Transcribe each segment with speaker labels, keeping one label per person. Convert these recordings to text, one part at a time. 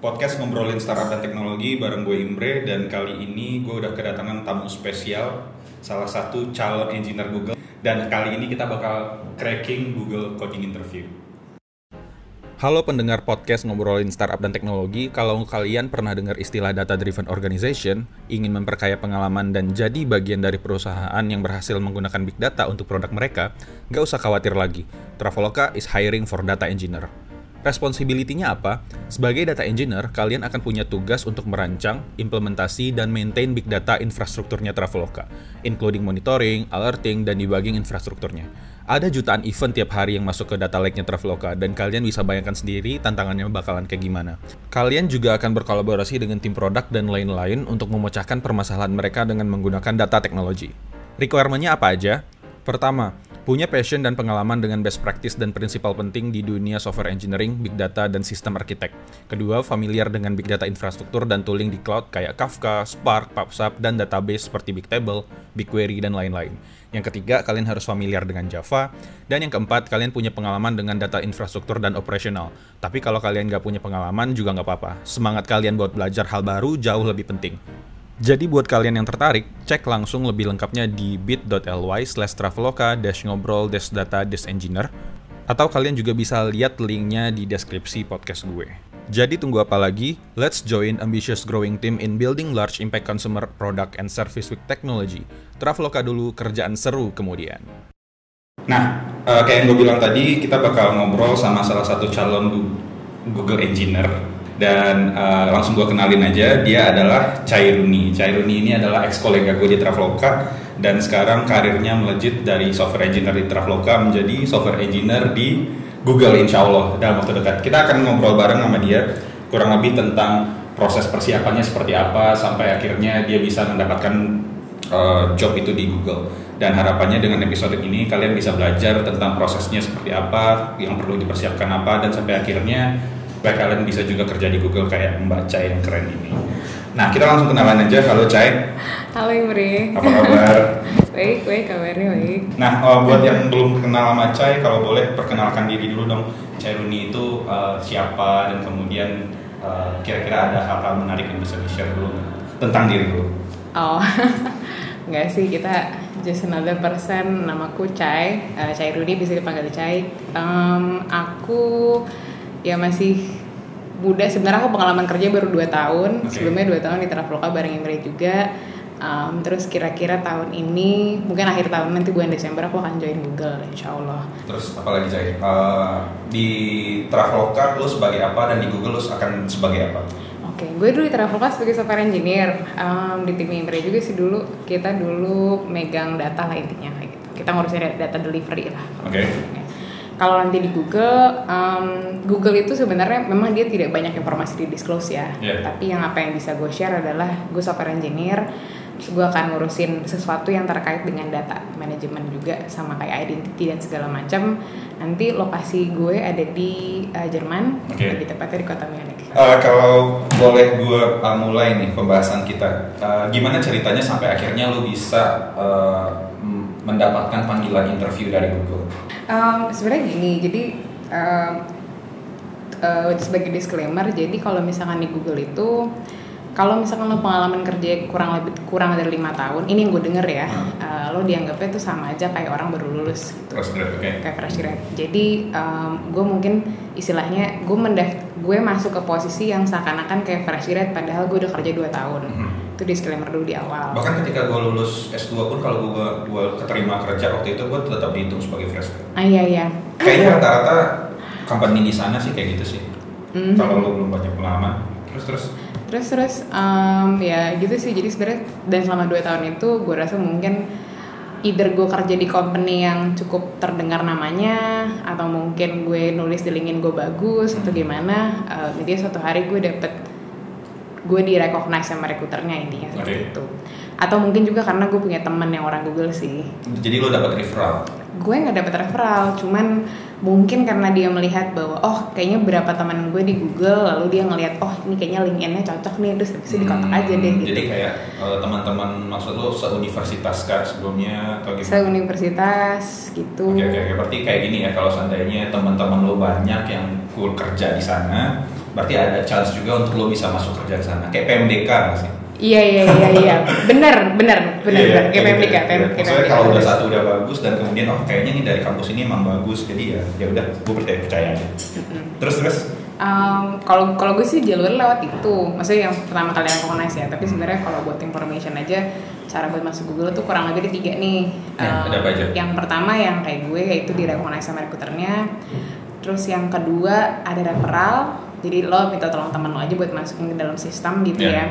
Speaker 1: podcast ngobrolin startup dan teknologi bareng gue Imre dan kali ini gue udah kedatangan tamu spesial salah satu calon engineer Google dan kali ini kita bakal cracking Google coding interview. Halo pendengar podcast ngobrolin startup dan teknologi, kalau kalian pernah dengar istilah data driven organization, ingin memperkaya pengalaman dan jadi bagian dari perusahaan yang berhasil menggunakan big data untuk produk mereka, gak usah khawatir lagi. Traveloka is hiring for data engineer. Responsibility-nya apa? Sebagai data engineer, kalian akan punya tugas untuk merancang, implementasi, dan maintain big data infrastrukturnya Traveloka, including monitoring, alerting, dan debugging infrastrukturnya. Ada jutaan event tiap hari yang masuk ke data lake-nya Traveloka, dan kalian bisa bayangkan sendiri tantangannya bakalan kayak gimana. Kalian juga akan berkolaborasi dengan tim produk dan lain-lain untuk memecahkan permasalahan mereka dengan menggunakan data teknologi. Requirement-nya apa aja? Pertama, punya passion dan pengalaman dengan best practice dan prinsipal penting di dunia software engineering, big data, dan sistem arsitek. Kedua, familiar dengan big data infrastruktur dan tooling di cloud kayak Kafka, Spark, PubSub, dan database seperti Bigtable, BigQuery, dan lain-lain. Yang ketiga, kalian harus familiar dengan Java. Dan yang keempat, kalian punya pengalaman dengan data infrastruktur dan operasional. Tapi kalau kalian nggak punya pengalaman juga nggak apa-apa. Semangat kalian buat belajar hal baru jauh lebih penting. Jadi buat kalian yang tertarik, cek langsung lebih lengkapnya di bit.ly slash traveloka dash ngobrol dash data dash engineer atau kalian juga bisa lihat linknya di deskripsi podcast gue. Jadi tunggu apa lagi? Let's join ambitious growing team in building large impact consumer product and service with technology. Traveloka dulu, kerjaan seru kemudian. Nah, uh, kayak yang gue bilang tadi, kita bakal ngobrol sama salah satu calon Google Engineer dan uh, langsung gue kenalin aja dia adalah Cairuni Cairuni ini adalah ex kolega gue di Traveloka dan sekarang karirnya melejit dari software engineer di Traveloka menjadi software engineer di Google insya Allah dalam waktu dekat. Kita akan ngobrol bareng sama dia kurang lebih tentang proses persiapannya seperti apa sampai akhirnya dia bisa mendapatkan uh, job itu di Google. Dan harapannya dengan episode ini kalian bisa belajar tentang prosesnya seperti apa yang perlu dipersiapkan apa dan sampai akhirnya supaya kalian bisa juga kerja di Google kayak membaca yang keren ini. Nah, kita langsung kenalan aja. Halo Cai.
Speaker 2: Halo Imri.
Speaker 1: Apa kabar?
Speaker 2: baik, baik, kabarnya baik.
Speaker 1: Nah, oh, buat yang belum kenal sama Cai, kalau boleh perkenalkan diri dulu dong. Cai Runi itu uh, siapa dan kemudian uh, kira-kira ada hal-hal menarik yang bisa di-share dulu tentang diri dulu.
Speaker 2: Oh, enggak sih kita just another person. Namaku Cai, uh, Cai Rudi bisa dipanggil Cai. Um, aku ya masih muda. Sebenarnya aku pengalaman kerja baru 2 tahun. Okay. sebelumnya 2 tahun di Traveloka bareng Imre juga. Um, terus kira-kira tahun ini mungkin akhir tahun nanti bulan Desember aku akan join Google Insya Allah
Speaker 1: terus apalagi Cai uh, di Traveloka lo sebagai apa? Dan di Google lo akan sebagai apa?
Speaker 2: Oke, okay, gue dulu di Traveloka sebagai software engineer. Um, di tim Imre juga sih dulu. Kita dulu megang data lah intinya gitu. Kita ngurusin data delivery lah.
Speaker 1: Oke. Okay
Speaker 2: kalau nanti di Google, um, Google itu sebenarnya memang dia tidak banyak informasi di disclose ya. Yeah. Tapi yang apa yang bisa gue share adalah gue software engineer, terus gue akan ngurusin sesuatu yang terkait dengan data manajemen juga sama kayak identity dan segala macam. Nanti lokasi gue ada di uh, Jerman, okay. di tepatnya di kota Munich.
Speaker 1: Uh, kalau boleh gue uh, mulai nih pembahasan kita, uh, gimana ceritanya sampai akhirnya lo bisa uh, mendapatkan panggilan interview dari Google?
Speaker 2: Um, Sebenarnya gini, jadi um, uh, sebagai disclaimer, jadi kalau misalkan di Google itu kalau misalkan lo pengalaman kerja kurang lebih kurang dari lima tahun, ini yang gue denger ya, hmm. uh, lo dianggapnya tuh sama aja kayak orang baru lulus
Speaker 1: gitu. Fresh grad, okay.
Speaker 2: Kayak fresh grad. Jadi um, gue mungkin istilahnya gue mendaft gue masuk ke posisi yang seakan-akan kayak fresh grad, padahal gue udah kerja 2 tahun. Hmm. Itu disclaimer dulu di awal.
Speaker 1: Bahkan ketika gue lulus S2 pun kalau gue gue keterima kerja waktu itu gue tetap dihitung sebagai fresh grad.
Speaker 2: Ah iya iya.
Speaker 1: Kayaknya rata-rata company di sana sih kayak gitu sih. Mm -hmm. Kalau lo belum banyak pengalaman, terus terus
Speaker 2: terus terus um, ya gitu sih jadi sebenarnya dan selama dua tahun itu gue rasa mungkin either gue kerja di company yang cukup terdengar namanya atau mungkin gue nulis di LinkedIn gue bagus atau gimana uh, jadi suatu hari gue dapet gue di recognize sama rekruternya intinya seperti okay. itu atau mungkin juga karena gue punya temen yang orang Google sih
Speaker 1: jadi lo dapet referral
Speaker 2: gue nggak dapet referral cuman mungkin karena dia melihat bahwa oh kayaknya berapa teman gue di Google lalu dia ngelihat oh ini kayaknya LinkedIn-nya cocok nih terus di kontak hmm, aja deh
Speaker 1: gitu. Jadi kayak uh, teman-teman maksud lo seuniversitas kan sebelumnya atau
Speaker 2: gimana? Seuniversitas gitu.
Speaker 1: Oke okay, oke okay, berarti kayak gini ya kalau seandainya teman-teman lo banyak yang full kerja di sana berarti ada chance juga untuk lo bisa masuk kerja ke sana kayak PMDK nggak sih
Speaker 2: Iya iya iya iya. Bener bener bener
Speaker 1: Iya, gitu
Speaker 2: PMDK,
Speaker 1: ya.
Speaker 2: PM,
Speaker 1: Iya. Maksudnya kalau udah satu udah bagus dan kemudian oh kayaknya nih dari kampus ini emang bagus jadi ya ya udah gue percaya percaya aja. Terus terus
Speaker 2: Um, kalau kalau gue sih jalur lewat itu, maksudnya yang pertama kali recognize ya. Tapi sebenarnya kalau buat information aja, cara buat masuk Google tuh kurang lebih ada tiga nih.
Speaker 1: Ya,
Speaker 2: Um,
Speaker 1: ada apa aja?
Speaker 2: Yang pertama yang kayak gue yaitu di recognize sama recruiternya. Terus yang kedua ada referral, jadi lo minta tolong teman lo aja buat masukin ke dalam sistem gitu
Speaker 1: Ya.
Speaker 2: ya.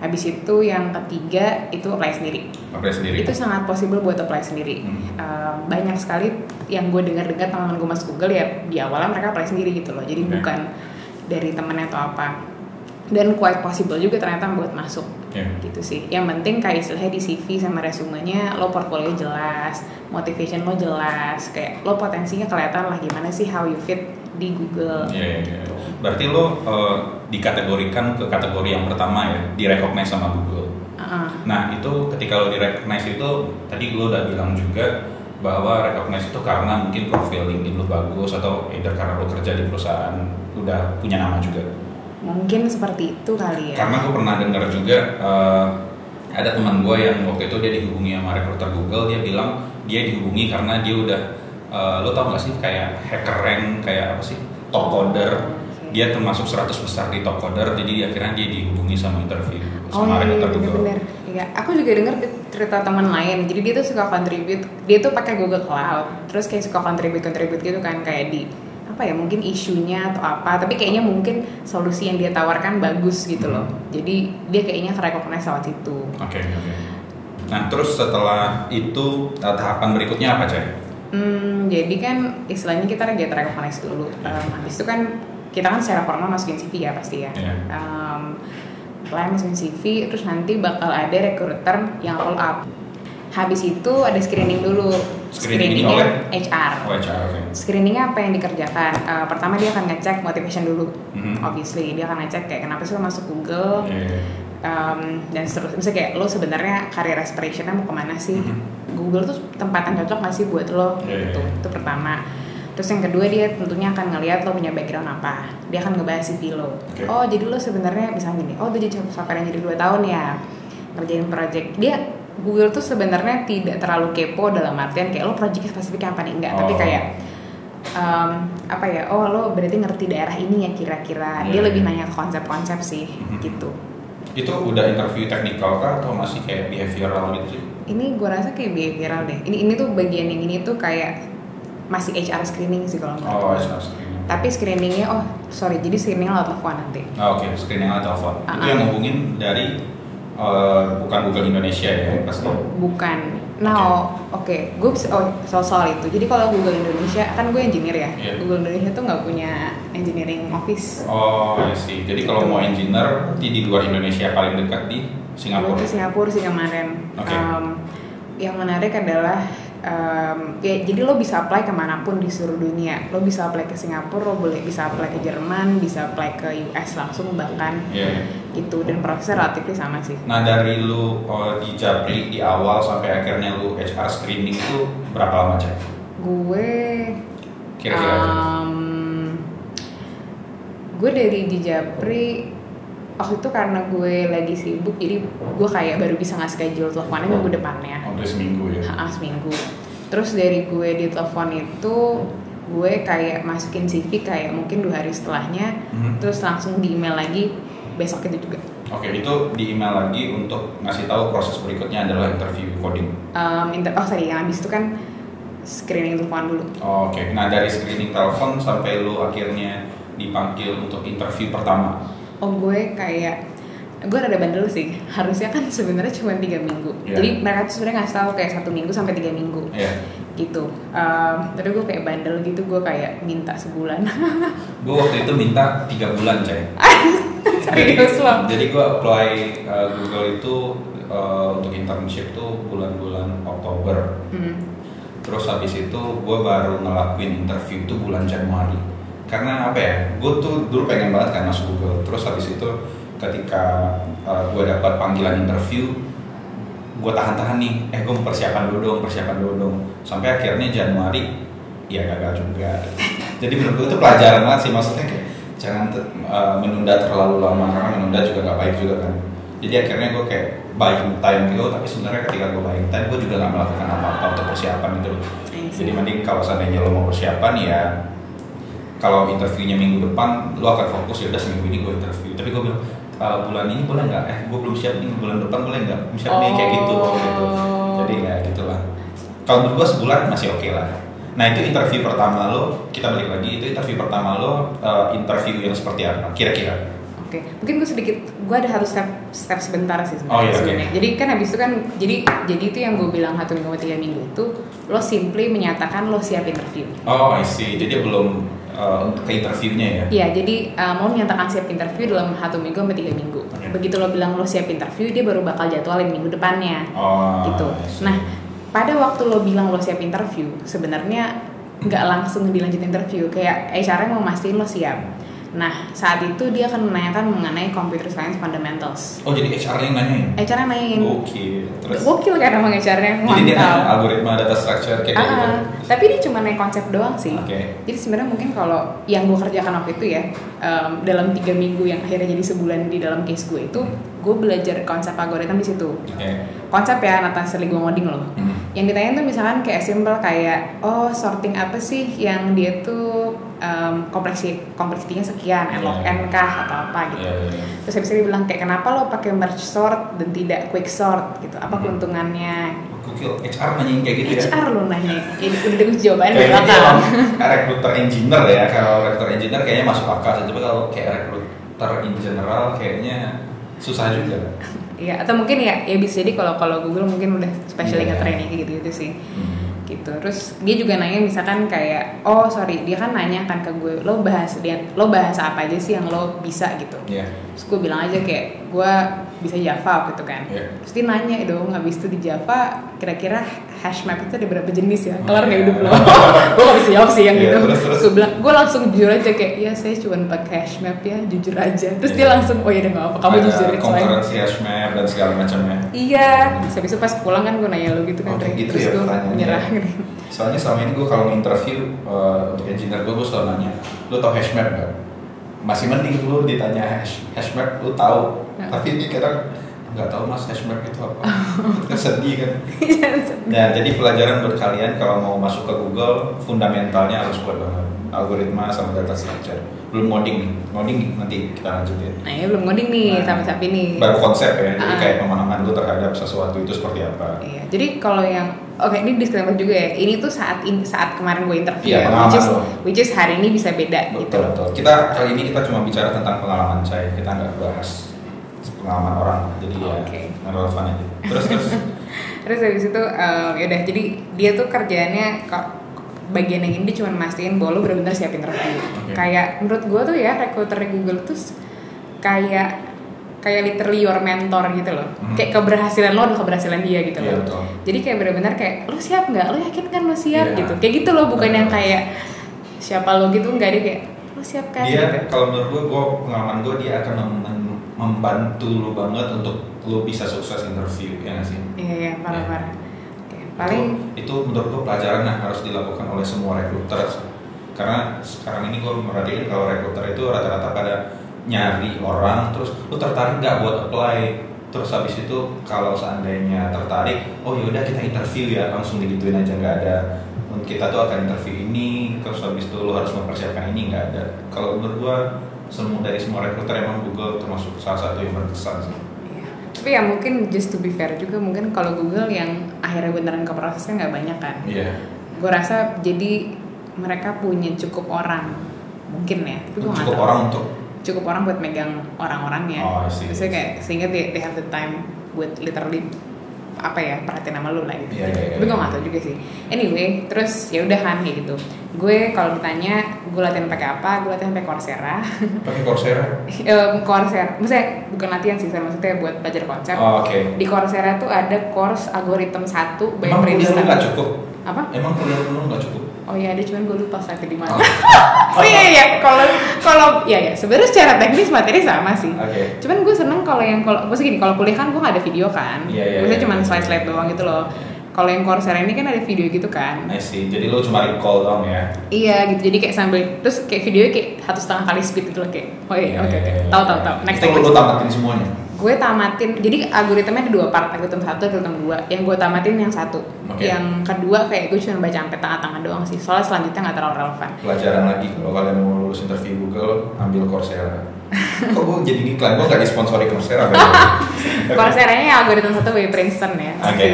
Speaker 2: Habis itu yang ketiga itu apply sendiri.
Speaker 1: apply sendiri.
Speaker 2: Itu sangat possible buat apply sendiri.
Speaker 1: Hmm.
Speaker 2: Um, banyak sekali yang gue dengar-dengar teman gue masuk Google ya di awalnya mereka apply sendiri gitu loh. Jadi
Speaker 1: Oke.
Speaker 2: bukan dari temennya atau apa. Dan quite possible juga ternyata buat masuk
Speaker 1: Ya.
Speaker 2: gitu sih. Yang penting kayak istilahnya di CV sama resumenya lo portfolio jelas, motivation lo jelas, kayak lo potensinya kelihatan lah gimana sih how you fit di Google.
Speaker 1: Iya, iya, iya.
Speaker 2: gitu.
Speaker 1: Berarti lo eh, dikategorikan ke kategori yang pertama ya, direcognize sama Google.
Speaker 2: Uh-uh.
Speaker 1: Nah itu ketika lo direcognize itu tadi lo udah bilang juga bahwa recognize itu karena mungkin profil LinkedIn lo bagus atau either karena lo kerja di perusahaan udah punya nama juga.
Speaker 2: Mungkin seperti itu kali ya.
Speaker 1: Karena gue pernah dengar juga eh, ada teman gue yang waktu itu dia dihubungi sama recruiter Google dia bilang dia dihubungi karena dia udah eh, lo tau gak sih kayak hacker rank kayak apa sih top coder dia termasuk 100 besar di top coder jadi akhirnya dia dihubungi sama interview
Speaker 2: Oh
Speaker 1: sama
Speaker 2: iya,
Speaker 1: recruiter Google.
Speaker 2: bener-bener. Iya, aku juga denger di- cerita teman lain. Jadi dia tuh suka contribute, dia tuh pakai Google Cloud. Terus kayak suka contribute contribute gitu kan kayak di apa ya mungkin isunya atau apa tapi kayaknya mungkin solusi yang dia tawarkan bagus gitu loh
Speaker 1: Hmm.
Speaker 2: jadi dia kayaknya recognize lewat situ
Speaker 1: Oke oke. Nah terus setelah itu eh, tahapan berikutnya apa cah?
Speaker 2: Hmm, jadi kan istilahnya kita get recognize dulu. Um, habis itu kan kita kan secara formal masukin CV ya pasti ya.
Speaker 1: Iya.
Speaker 2: Um, apply masukin CV, terus nanti bakal ada recruiter yang follow up. Habis itu ada screening dulu.
Speaker 1: Screening
Speaker 2: Screeningnya
Speaker 1: oleh?
Speaker 2: HR.
Speaker 1: Oh HR oke.
Speaker 2: Screeningnya apa yang dikerjakan? Uh, pertama dia akan ngecek motivation dulu.
Speaker 1: Mhm.
Speaker 2: Obviously dia akan ngecek kayak kenapa sih lo masuk Google
Speaker 1: Iya, iya.
Speaker 2: um, dan seterusnya. Misalnya kayak lo sebenarnya karir aspirationnya mau ke mana sih?
Speaker 1: Mhm.
Speaker 2: Google tuh tempat yang cocok gak sih buat lo?
Speaker 1: Iya, iya,
Speaker 2: Itu,
Speaker 1: iya.
Speaker 2: itu pertama. Terus yang kedua dia tentunya akan ngelihat lo punya background apa. Dia akan ngebahas CV lo.
Speaker 1: Oke.
Speaker 2: Oh jadi lo sebenarnya misalnya gini, oh udah jadi software engineer 2 tahun ya ngerjain project. Dia Google tuh sebenarnya tidak terlalu kepo dalam artian kayak lo project spesifiknya apa nih enggak, tapi
Speaker 1: Oh.
Speaker 2: kayak um, apa ya? Oh lo berarti ngerti daerah ini ya kira-kira.
Speaker 1: Iya,
Speaker 2: Dia lebih
Speaker 1: iya.
Speaker 2: nanya konsep-konsep sih
Speaker 1: Mhm.
Speaker 2: gitu.
Speaker 1: Itu udah interview teknikal kah atau masih kayak behavioral gitu sih?
Speaker 2: Ini gue rasa kayak behavioral deh. Ini ini tuh bagian yang ini tuh kayak masih HR screening sih kalau menurut
Speaker 1: Oh,
Speaker 2: gue.
Speaker 1: HR screening.
Speaker 2: Tapi screeningnya oh sorry jadi screening lewat telepon nanti.
Speaker 1: Ah, Oke, screening alat telepon. Itu
Speaker 2: Ah,
Speaker 1: yang
Speaker 2: ah.
Speaker 1: ngubungin dari eh, bukan Google Indonesia ya pasti.
Speaker 2: Bukan. Nah, oke, gue bisa oh soal soal itu. Jadi kalau Google Indonesia kan gue engineer ya.
Speaker 1: Iya.
Speaker 2: Google Indonesia tuh nggak punya engineering office.
Speaker 1: Oh, ya sih. Jadi kalau mau engineer di di luar Indonesia paling dekat di Singapura.
Speaker 2: Gue ke Singapura sih kemarin.
Speaker 1: Oke.
Speaker 2: Um, yang menarik adalah um, ya, jadi lo bisa apply ke mana pun di seluruh dunia. Lo bisa apply ke Singapura, lo boleh bisa apply ke Jerman, bisa apply ke US langsung bahkan
Speaker 1: Iya.
Speaker 2: gitu. Dan prosesnya relatif sama sih.
Speaker 1: Nah dari lu oh, di Japri di awal sampai akhirnya lu HR screening itu berapa lama cek?
Speaker 2: Gue
Speaker 1: Kira-kira
Speaker 2: um, gue dari di Japri waktu itu karena gue lagi sibuk jadi gue kayak baru bisa nggak schedule teleponnya minggu depannya
Speaker 1: Oh, itu seminggu ya.
Speaker 2: Ha, seminggu terus dari gue di telepon itu gue kayak masukin CV kayak mungkin dua hari setelahnya
Speaker 1: Mhm.
Speaker 2: terus langsung di email lagi besok itu juga
Speaker 1: Oke, itu di email lagi untuk ngasih tahu proses berikutnya adalah interview coding.
Speaker 2: um, inter- oh sorry yang habis itu kan screening telepon dulu
Speaker 1: Oh, Oke, nah dari screening telepon sampai lu akhirnya dipanggil untuk interview pertama.
Speaker 2: Oh gue kayak gue rada bandel sih harusnya kan sebenarnya cuma tiga minggu
Speaker 1: Iya.
Speaker 2: jadi mereka tuh sebenarnya ngasih tahu kayak satu minggu sampai tiga minggu
Speaker 1: Iya.
Speaker 2: gitu Um, tapi gue kayak bandel gitu gue kayak minta sebulan
Speaker 1: Gue waktu itu minta tiga bulan, Cay.
Speaker 2: serius loh
Speaker 1: Jadi gue apply uh, Google itu uh, untuk internship tuh bulan-bulan Oktober.
Speaker 2: Hmm.
Speaker 1: Terus habis itu gue baru ngelakuin interview itu bulan Januari. Karena apa ya? Gue tuh dulu pengen banget kan masuk Google. Terus habis itu ketika gue dapat panggilan interview, gue tahan-tahan nih. Eh gue persiapan dulu dong, persiapan dulu dong. Sampai akhirnya Januari, ya gagal juga. Jadi menurut gue itu pelajaran banget sih maksudnya kayak jangan uh, menunda terlalu lama karena menunda juga nggak baik juga kan jadi akhirnya gue kayak buying time gitu tapi sebenarnya ketika gue buying time gue juga nggak melakukan apa-apa untuk persiapan gitu loh
Speaker 2: I see.
Speaker 1: jadi mending kalau seandainya lo mau persiapan ya kalau interviewnya minggu depan lo akan fokus ya udah seminggu ini gue interview tapi gue bilang "Eh, bulan ini boleh nggak eh gue belum siap nih bulan depan boleh nggak misalnya nih kayak gitu
Speaker 2: Oh.
Speaker 1: gitu jadi ya gitulah kalau menurut gue sebulan masih oke lah nah itu interview pertama lo kita balik lagi itu interview pertama lo eh, interview yang seperti apa kira-kira
Speaker 2: Oke, mungkin gue sedikit, gue ada harus step step sebentar sih
Speaker 1: Oh,
Speaker 2: sebenarnya.
Speaker 1: iya, oke.
Speaker 2: sebelumnya. Jadi kan habis itu kan, jadi jadi itu yang gue bilang satu minggu tiga minggu itu, lo simply menyatakan lo siap interview.
Speaker 1: oh I see jadi belum eh, untuk ke interviewnya ya
Speaker 2: Iya, jadi uh, mau menyatakan siap interview dalam satu minggu sampai tiga minggu.
Speaker 1: Oke.
Speaker 2: Begitu lo bilang lo siap interview, dia baru bakal jadwalin minggu depannya.
Speaker 1: oh
Speaker 2: gitu. Nah, pada waktu lo bilang lo siap interview, sebenarnya nggak langsung dilanjut interview, kayak HR mau mastiin lo siap. Nah, saat itu dia akan menanyakan mengenai computer science fundamentals.
Speaker 1: oh jadi HR yang nanyain
Speaker 2: HR nanyain.
Speaker 1: oke terus
Speaker 2: Gokil kan emang HR-nya,
Speaker 1: jadi dia nanya
Speaker 2: mantap.
Speaker 1: algoritma data structure kayak
Speaker 2: Ah,
Speaker 1: gitu
Speaker 2: tapi ini cuma naik konsep doang sih.
Speaker 1: Oke.
Speaker 2: Jadi sebenarnya mungkin kalau yang gue kerjakan waktu itu ya em, dalam tiga minggu yang akhirnya jadi sebulan di dalam case gue itu, gue belajar konsep algoritma di situ.
Speaker 1: oke
Speaker 2: Konsep ya, not necessarily gue ngoding loh.
Speaker 1: Hmm.
Speaker 2: Yang ditanya tuh misalkan kayak simple kayak oh sorting apa sih yang dia tuh em, kompleksi kompleksitinya sekian, n log n kah atau apa gitu.
Speaker 1: Iya, iya, iya.
Speaker 2: Terus habis itu bilang kayak kenapa lo pakai merge sort dan tidak quick sort gitu? Apa
Speaker 1: Hmm.
Speaker 2: keuntungannya?
Speaker 1: Gokil, HR nanyain kayak gitu ya?
Speaker 2: HR lo nanya, ini udah dengar jawabannya
Speaker 1: dia
Speaker 2: belakang.
Speaker 1: rekruter engineer ya, kalau rekruter engineer kayaknya masuk akal. Tapi kalau kayak rekruter in general kayaknya susah juga.
Speaker 2: Iya, atau mungkin ya, ya bisa jadi kalau kalau Google mungkin udah specially
Speaker 1: Iya.
Speaker 2: nge-training kayak gitu-gitu sih.
Speaker 1: Hmm.
Speaker 2: gitu terus dia juga nanya misalkan kayak oh sorry dia kan nanya kan ke gue lo bahas dia lo bahasa apa aja sih yang lo bisa gitu
Speaker 1: Iya.
Speaker 2: terus gue bilang aja kayak gue bisa Java gitu kan
Speaker 1: Iya.
Speaker 2: terus dia nanya dong habis itu di Java kira-kira hash map itu ada berapa jenis ya
Speaker 1: Oh,
Speaker 2: kelar nggak
Speaker 1: iya.
Speaker 2: hidup lo gue gak bisa jawab sih yang
Speaker 1: terus, terus.
Speaker 2: gue bilang gue langsung jujur aja kayak ya saya cuma pakai hash map ya jujur aja terus dia
Speaker 1: Iya.
Speaker 2: langsung oh ya udah nggak apa kamu
Speaker 1: Ada
Speaker 2: jujur fine."
Speaker 1: concurrency hash map dan segala macamnya.
Speaker 2: Iya, terus habis itu pas pulang kan gue nanya lo gitu kan,
Speaker 1: Oh, gitu
Speaker 2: terus
Speaker 1: ya
Speaker 2: gue nyerah.
Speaker 1: Soalnya selama ini gue kalau interview uh, untuk engineer gue, gue selalu nanya, lu tau hash map gak? Masih mending lu ditanya hash, hash map, lu tahu. Tapi ini kadang nggak tahu mas hash map itu apa. Sedih kan.
Speaker 2: Iya,
Speaker 1: Nah, jadi pelajaran buat kalian kalau mau masuk ke Google, fundamentalnya harus kuat banget. Algoritma sama data structure. Belum ngoding nih. Ngoding nanti kita lanjutin.
Speaker 2: Nah, ya belum ngoding nih
Speaker 1: Nah,
Speaker 2: sampai saat ini.
Speaker 1: Baru konsep ya, jadi kayak pemahaman lu terhadap sesuatu itu seperti apa.
Speaker 2: Iya, jadi kalau yang oke ini disclaimer juga ya. Ini tuh saat ini saat kemarin gue interview
Speaker 1: Iya,
Speaker 2: ya,
Speaker 1: pengalaman
Speaker 2: which is, which is hari ini bisa beda gitu.
Speaker 1: Betul, betul. Kita kali ini kita cuma bicara tentang pengalaman saya. Kita nggak bahas pengalaman orang. Jadi ya
Speaker 2: Oke.
Speaker 1: nggak relevan aja. Terus terus.
Speaker 2: Terus habis itu em, ya udah jadi dia tuh kerjaannya kok bagian yang ini cuma mastiin bahwa lo benar-benar siap interview.
Speaker 1: Oke.
Speaker 2: Kayak menurut gue tuh ya rekruter di Google tuh kayak kayak literally your mentor gitu loh.
Speaker 1: Hmm.
Speaker 2: Kayak keberhasilan lo adalah keberhasilan dia gitu
Speaker 1: Iya
Speaker 2: loh.
Speaker 1: betul.
Speaker 2: Jadi kayak benar-benar kayak lo siap nggak? Lo yakin kan lo siap
Speaker 1: Iya.
Speaker 2: gitu? Kayak gitu loh, bukan yang kayak siapa lo gitu nggak dia kayak lo siap kan?
Speaker 1: Dia
Speaker 2: Gitu.
Speaker 1: kalau menurut gue, gue pengalaman gue dia akan mem- membantu lu banget untuk lu bisa sukses interview ya nggak sih?
Speaker 2: Iya iya parah
Speaker 1: Iya.
Speaker 2: parah. Oke, paling
Speaker 1: itu, itu menurut gue pelajaran yang harus dilakukan oleh semua rekruter karena sekarang ini gue merhatiin kalau rekruter itu rata-rata pada nyari orang terus lu tertarik nggak buat apply terus habis itu kalau seandainya tertarik oh yaudah kita interview ya langsung digituin aja nggak ada kita tuh akan interview ini terus habis itu lu harus mempersiapkan ini nggak ada kalau menurut gue semua dari semua rekruter emang Google termasuk salah satu yang berkesan sih
Speaker 2: Iya. Tapi ya mungkin just to be fair juga mungkin kalau Google yang akhirnya beneran ke prosesnya nggak banyak kan.
Speaker 1: iya
Speaker 2: Gue rasa jadi mereka punya cukup orang mungkin ya. Tapi nggak
Speaker 1: cukup orang untuk
Speaker 2: Cukup orang buat megang orang-orangnya.
Speaker 1: Oh, I see.
Speaker 2: Maksudnya kayak sehingga they, they have the time buat literally apa ya perhatiin sama lu lah gitu.
Speaker 1: Iya, iya, iya.
Speaker 2: Tapi gue nggak tahu juga sih. Anyway, terus ya udah kan kayak gitu. Gue kalau ditanya gue latihan pakai apa? Gue latihan pakai Coursera.
Speaker 1: pakai Coursera
Speaker 2: Em, Coursera, maksudnya bukan latihan sih, saya maksudnya buat belajar konsep.
Speaker 1: oh, oke
Speaker 2: Di Coursera tuh ada course algoritma 1 by
Speaker 1: Emang kuliah lu nggak cukup?
Speaker 2: Apa?
Speaker 1: Emang kuliah lu nggak cukup?
Speaker 2: Oh iya ada cuman gue lupa slide di mana.
Speaker 1: Oh.
Speaker 2: oh iya iya kalau kalau ya ya sebenarnya secara teknis materi sama sih.
Speaker 1: Oke.
Speaker 2: Cuman gue seneng kalau yang kalau maksudnya gini kalau kuliah kan gue gak ada video kan.
Speaker 1: Iya, iya,
Speaker 2: Maksudnya
Speaker 1: iya.
Speaker 2: cuma slide slide doang gitu loh. Kalau yang Coursera ini kan ada video gitu kan.
Speaker 1: I see. Jadi lo cuma recall doang ya?
Speaker 2: Iya gitu. Jadi kayak sambil terus kayak videonya kayak satu setengah kali speed gitu loh kayak. Oh iya, oke oke. Tahu tahu tahu. Next next.
Speaker 1: lo tamatin semuanya?
Speaker 2: Gue tamatin jadi algoritmanya ada dua part algoritma satu algoritma dua. Yang gue tamatin yang satu.
Speaker 1: Oke.
Speaker 2: yang kedua kayak gue cuma baca sampai tengah-tengah doang sih. Soalnya selanjutnya nggak terlalu relevan.
Speaker 1: Pelajaran lagi. Kalau kalian mau lulus interview Google, ambil Coursera. Kok gue jadi iklan? Gue gak disponsori Coursera?
Speaker 2: Coursera-nya algoritma satu by Princeton ya
Speaker 1: Oke.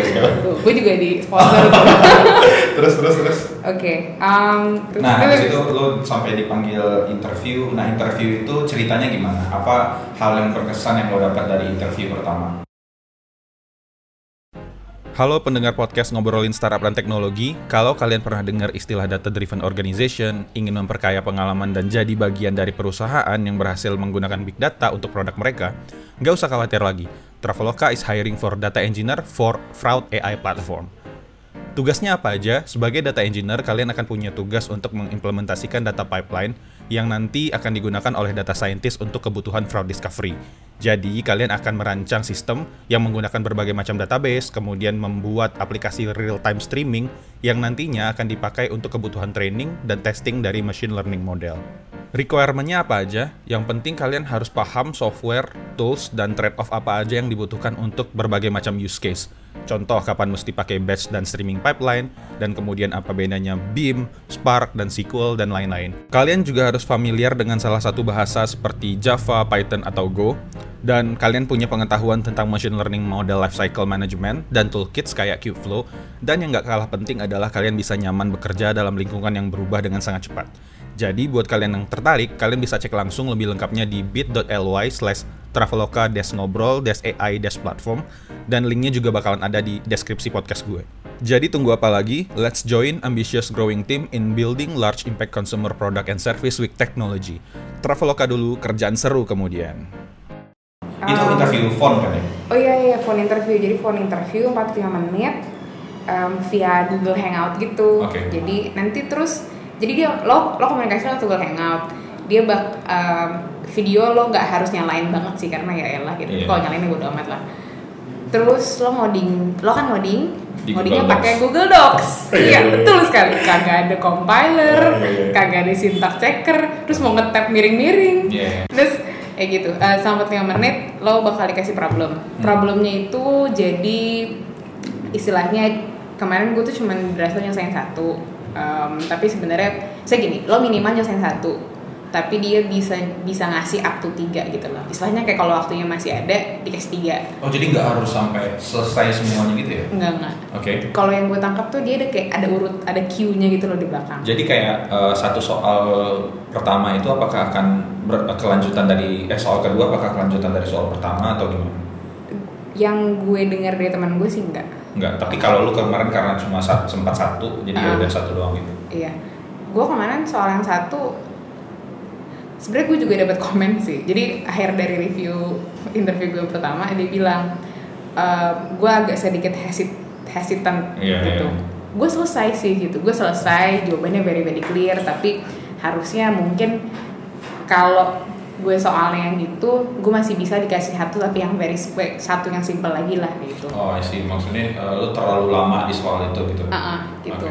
Speaker 2: Tuh, gue juga di sponsor
Speaker 1: terus terus terus.
Speaker 2: oke um, terus
Speaker 1: Nah, habis itu lo sampai dipanggil interview. Nah, interview itu ceritanya gimana? Apa hal yang berkesan yang lo dapat dari interview pertama? Halo pendengar podcast ngobrolin startup dan teknologi. Kalau kalian pernah dengar istilah data driven organization, ingin memperkaya pengalaman dan jadi bagian dari perusahaan yang berhasil menggunakan big data untuk produk mereka, nggak usah khawatir lagi. Traveloka is hiring for data engineer for fraud AI platform. Tugasnya apa aja? Sebagai data engineer, kalian akan punya tugas untuk mengimplementasikan data pipeline yang nanti akan digunakan oleh data scientist untuk kebutuhan fraud discovery. Jadi, kalian akan merancang sistem yang menggunakan berbagai macam database, kemudian membuat aplikasi real-time streaming yang nantinya akan dipakai untuk kebutuhan training dan testing dari machine learning model. Requirement-nya apa aja? Yang penting kalian harus paham software, tools, dan trade-off apa aja yang dibutuhkan untuk berbagai macam use case. Contoh kapan mesti pakai batch dan streaming pipeline, dan kemudian apa bedanya Beam, Spark, dan SQL, dan lain-lain. Kalian juga harus familiar dengan salah satu bahasa seperti Java, Python, atau Go, dan kalian punya pengetahuan tentang machine learning model lifecycle management dan toolkits kayak Kubeflow, dan yang nggak kalah penting adalah kalian bisa nyaman bekerja dalam lingkungan yang berubah dengan sangat cepat. Jadi buat kalian yang tertarik, kalian bisa cek langsung lebih lengkapnya di bit.ly slash traveloka ngobrol ai platform dan linknya juga bakalan ada di deskripsi podcast gue. Jadi tunggu apa lagi? Let's join ambitious growing team in building large impact consumer product and service with technology. Traveloka dulu, kerjaan seru kemudian. Itu
Speaker 2: Um,
Speaker 1: interview phone kan ya?
Speaker 2: Oh iya iya phone interview. Jadi phone interview 45 menit um, via Google Hangout gitu.
Speaker 1: Oke.
Speaker 2: Jadi nanti terus jadi dia lo lo komunikasi lewat Google Hangout. Dia bak um, video lo nggak harus nyalain banget sih karena ya elah gitu.
Speaker 1: Iya.
Speaker 2: Kalau nyalain ya bodo amat lah. Terus lo ngoding, lo kan ngoding,
Speaker 1: Di
Speaker 2: ngodingnya pakai. Google Docs.
Speaker 1: Iya,
Speaker 2: iya
Speaker 1: iya,
Speaker 2: betul sekali. Kagak ada compiler,
Speaker 1: Iya, iya.
Speaker 2: kagak ada syntax checker, terus mau nge-tap miring-miring.
Speaker 1: Iya.
Speaker 2: Terus kayak gitu, uh, sampai 5 menit lo bakal dikasih problem. Problemnya itu jadi istilahnya kemarin gue tuh cuman berhasil nyelesain satu. Um, tapi sebenarnya saya gini, lo minimal nyelesain satu, tapi dia bisa bisa ngasih up to tiga gitu loh. Istilahnya kayak kalau waktunya masih ada dikasih tiga,
Speaker 1: Oh jadi nggak harus sampai selesai semuanya gitu ya?
Speaker 2: enggak enggak.
Speaker 1: Oke.
Speaker 2: Kalau yang gue tangkap tuh dia ada kayak ada urut, ada queue-nya gitu loh di belakang.
Speaker 1: Jadi kayak eh, satu soal pertama itu apakah akan ber- kelanjutan dari eh soal kedua apakah kelanjutan dari soal pertama atau gimana?
Speaker 2: Yang gue dengar dari teman gue sih enggak.
Speaker 1: Enggak, tapi kalau lu kemarin karena cuma sat- sempat satu, jadi ya
Speaker 2: Ah.
Speaker 1: udah satu doang gitu.
Speaker 2: Iya, gue kemarin soal yang satu sebenarnya gue juga dapat komen sih. Jadi akhir dari review interview gue pertama dia bilang gue agak sedikit hesit hesitant
Speaker 1: Iya,
Speaker 2: gitu.
Speaker 1: iya.
Speaker 2: Gue selesai sih gitu. Gue selesai jawabannya very very clear. Tapi harusnya mungkin kalau gue soalnya gitu, gue masih bisa dikasih satu tapi yang very spe- satu yang simple lagi lah gitu.
Speaker 1: Oh, I see. Maksudnya eh, lu terlalu lama di soal itu gitu.
Speaker 2: Ah, ah, gitu.
Speaker 1: Oke.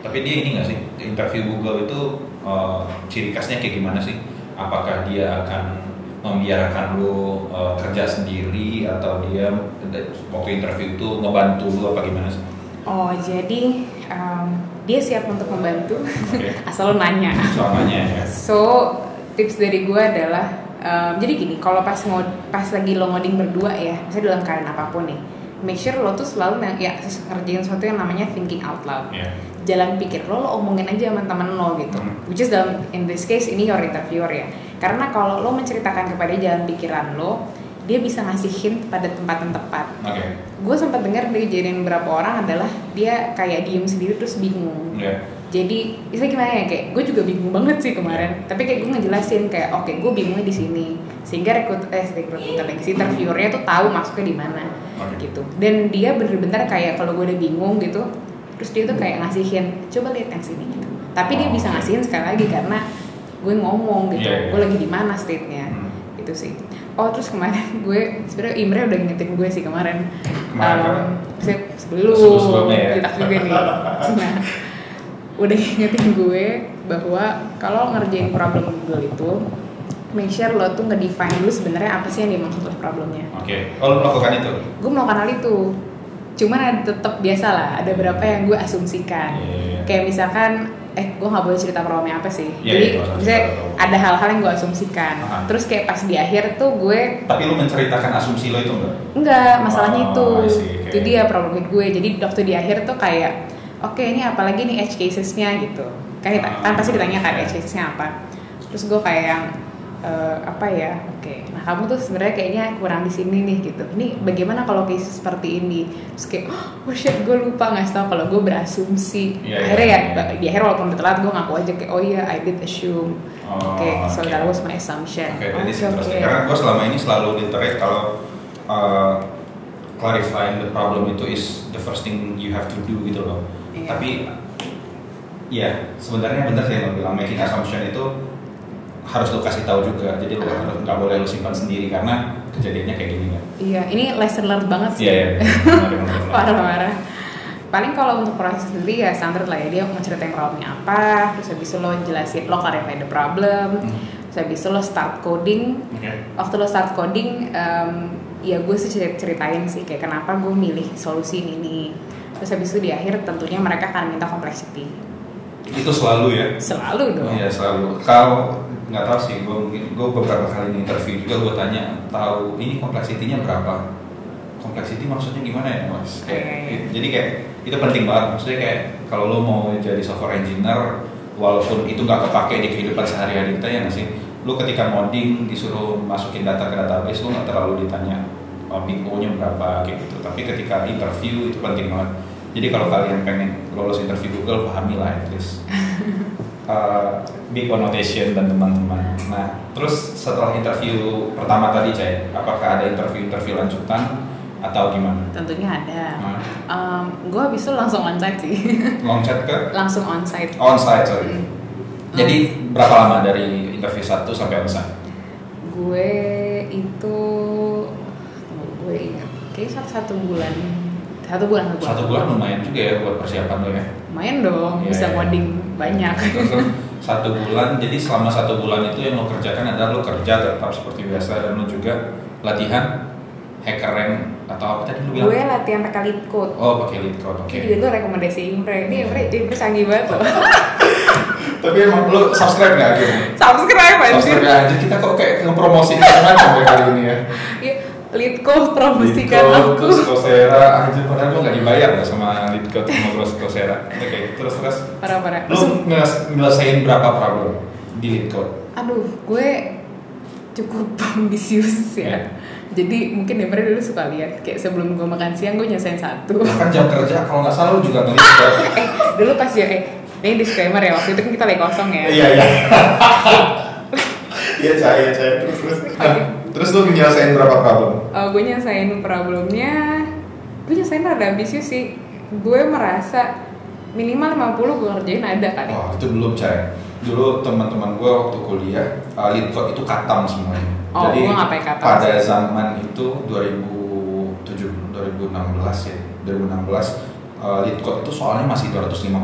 Speaker 1: Tapi dia ini nggak sih interview Google itu eh, ciri khasnya kayak gimana sih? Apakah dia akan membiarkan lu eh, kerja sendiri atau dia waktu interview itu ngebantu lu apa gimana sih?
Speaker 2: Oh jadi um, dia siap untuk membantu
Speaker 1: Oke.
Speaker 2: asal lo nanya.
Speaker 1: Soalnya ya.
Speaker 2: So tips dari gue adalah um, jadi gini kalau pas ngod pas lagi lo ngoding berdua ya, misalnya dalam keadaan apa pun nih, make sure lo tuh selalu ya ngerjain sesuatu yang namanya thinking out loud.
Speaker 1: Iya.
Speaker 2: Jalan pikir lo, lo omongin aja sama temen lo gitu.
Speaker 1: Hmm.
Speaker 2: Which is dalam in this case ini your interviewer ya. Karena kalau lo menceritakan kepada jalan pikiran lo, dia bisa ngasih hint pada tempat yang tepat
Speaker 1: Oke.
Speaker 2: gue sempat dengar dari kejadian beberapa orang adalah dia kayak diem sendiri terus bingung
Speaker 1: Iya.
Speaker 2: Jadi itu gimana ya kayak gue juga bingung banget sih kemarin. Tapi kayak gue ngejelasin kayak oke gue bingungnya di sini. Sehingga rekrut eh rekruter lagi si interviewernya tuh tahu masuknya di mana
Speaker 1: Oke.
Speaker 2: gitu. Dan dia bener-bener kayak kalau gue udah bingung gitu terus dia tuh kayak ngasihin coba lihat yang sini gitu. Tapi dia bisa ngasihin sekali lagi karena gue ngomong gitu.
Speaker 1: Iya, iya.
Speaker 2: gue lagi di mana state nya
Speaker 1: Hmm.
Speaker 2: gitu sih. Oh terus kemarin gue sebenarnya Imre udah ngingetin gue sih kemarin.
Speaker 1: Kemarin
Speaker 2: Um, sebelum.
Speaker 1: Ya?
Speaker 2: kita juga nih. Nah udah ngingetin gue bahwa kalau ngerjain problem Google itu make sure lo tuh nge-define dulu sebenarnya apa sih yang dimaksud oleh problemnya
Speaker 1: Oke, oh lu melakukan itu?
Speaker 2: gue melakukan hal itu cuman ada tetap biasa lah ada beberapa yang gue asumsikan
Speaker 1: Iya.
Speaker 2: kayak misalkan eh gue nggak boleh cerita problemnya apa sih
Speaker 1: Iya,
Speaker 2: jadi
Speaker 1: iya, nggak usah
Speaker 2: misalnya ada hal-hal yang gue asumsikan
Speaker 1: Aha.
Speaker 2: terus kayak pas di akhir tuh gue
Speaker 1: Tapi lu menceritakan asumsi lo itu enggak?
Speaker 2: enggak masalahnya
Speaker 1: Oh,
Speaker 2: itu
Speaker 1: oke.
Speaker 2: itu dia problem gue jadi waktu di akhir tuh kayak oke ini apalagi nih edge casesnya gitu kan, kan pasti ditanya kan
Speaker 1: oke.
Speaker 2: edge casesnya apa terus gue kayak yang eh, apa ya oke nah kamu tuh sebenarnya kayaknya kurang di sini nih gitu ini bagaimana kalau case seperti ini terus kayak oh shit gue lupa nggak tahu kalau gue berasumsi
Speaker 1: Iya,
Speaker 2: akhirnya ya
Speaker 1: iya.
Speaker 2: di akhir walaupun telat gue ngaku aja kayak oh iya I did assume
Speaker 1: Oh,
Speaker 2: oke so
Speaker 1: oke.
Speaker 2: that was my assumption
Speaker 1: Oke, jadi
Speaker 2: oke.
Speaker 1: interesting. Karena gue selama ini selalu diterek kalau uh, clarifying the problem itu is the first thing you have to do gitu loh.
Speaker 2: Iya.
Speaker 1: Tapi ya sebenarnya benar sih yang lo bilang making assumption itu harus lo kasih tahu juga. Jadi lo harus nggak boleh lo simpan sendiri karena kejadiannya kayak gini kan.
Speaker 2: iya ini lesson learned banget sih
Speaker 1: Iya iya.
Speaker 2: parah-parah paling kalau untuk proses sendiri ya standar lah ya dia mau ceritain problemnya apa terus habis itu lo jelasin lo clarify the problem
Speaker 1: Hmm.
Speaker 2: terus habis itu lo start coding
Speaker 1: Oke.
Speaker 2: waktu lo start coding em, ya gue sih cer- ceritain sih kayak kenapa gue milih solusi ini nih terus habis itu di akhir tentunya mereka akan minta complexity
Speaker 1: Itu selalu ya.
Speaker 2: selalu dong
Speaker 1: Iya selalu. Kau nggak tahu sih, gue mungkin gue beberapa kali di interview juga gue tanya, tahu ini kompleksitinya berapa? Kompleksiti maksudnya gimana ya mas? Kayak,
Speaker 2: Iya, iya.
Speaker 1: Jadi kayak itu penting banget. Maksudnya kayak kalau lo mau jadi software engineer, walaupun itu nggak kepake di kehidupan sehari-hari kita ya nggak sih? Lo ketika modding disuruh masukin data ke database, lo nggak terlalu ditanya oh, big O-nya berapa kayak gitu. Tapi ketika interview itu penting banget. Jadi kalau kalian pengen lolos interview Google, pahami lah at least uh, big connotation dan teman-teman. Nah, terus setelah interview pertama tadi, Cai, apakah ada interview-interview lanjutan atau gimana?
Speaker 2: tentunya ada
Speaker 1: Nah,
Speaker 2: gue habis itu langsung onsite sih
Speaker 1: Loncat ke
Speaker 2: langsung onsite
Speaker 1: onsite, sorry.
Speaker 2: Hmm.
Speaker 1: Jadi berapa lama dari interview satu sampai onsite?
Speaker 2: gue itu gue ingat kayak satu satu bulan satu bulan satu bulan
Speaker 1: Satu bulan lumayan juga ya buat persiapan lo ya.
Speaker 2: lumayan dong
Speaker 1: Iya,
Speaker 2: bisa
Speaker 1: iya.
Speaker 2: coding banyak
Speaker 1: Terus lo satu bulan, jadi selama satu bulan itu yang lo kerjakan adalah lo kerja tetap seperti biasa dan lo juga latihan hacker rank atau apa tadi lo bilang?
Speaker 2: gue latihan pakai lead code
Speaker 1: Oh pakai lead code, oke.
Speaker 2: Juga tuh rekomendasi Imre ini Imre Imre canggih banget loh
Speaker 1: Tapi emang lo subscribe nggak akhirnya?
Speaker 2: subscribe anjir
Speaker 1: Subscribe aja kita kok kayak ngepromosiin macam ya kali ini ya.
Speaker 2: Iya, code promosikan
Speaker 1: Lead
Speaker 2: aku
Speaker 1: terus Coursera, anjir padahal gue nggak dibayar loh sama code sama terus Coursera. Oke, terus terus.
Speaker 2: parah-parah
Speaker 1: Lo ngeles- nyelesain berapa problem di code?
Speaker 2: aduh gue cukup ambisius ya
Speaker 1: Iya.
Speaker 2: jadi mungkin Imre dulu suka lihat kayak sebelum gue makan siang gue nyesain satu
Speaker 1: Bahkan jam kerja kalau nggak salah lo juga nge-lead code.
Speaker 2: eh dulu pas ya eh ini disclaimer ya waktu itu kan kita lagi kosong ya
Speaker 1: Iya iya. Iya cah, iya cah. Terus terus. Terus lo nyelesain berapa problem?
Speaker 2: Oh, gue nyesain problemnya gue nyesain rada ambisius sih gue merasa minimal 50 gue kerjain ada kali
Speaker 1: Oh itu belum cah. Dulu teman-teman gue waktu kuliah uh, itu katam semuanya.
Speaker 2: Oh,
Speaker 1: Jadi
Speaker 2: gua nggak pakai katam
Speaker 1: pada
Speaker 2: sih.
Speaker 1: zaman itu 2007 2016 ya 2016 uh, lead code itu soalnya masih 250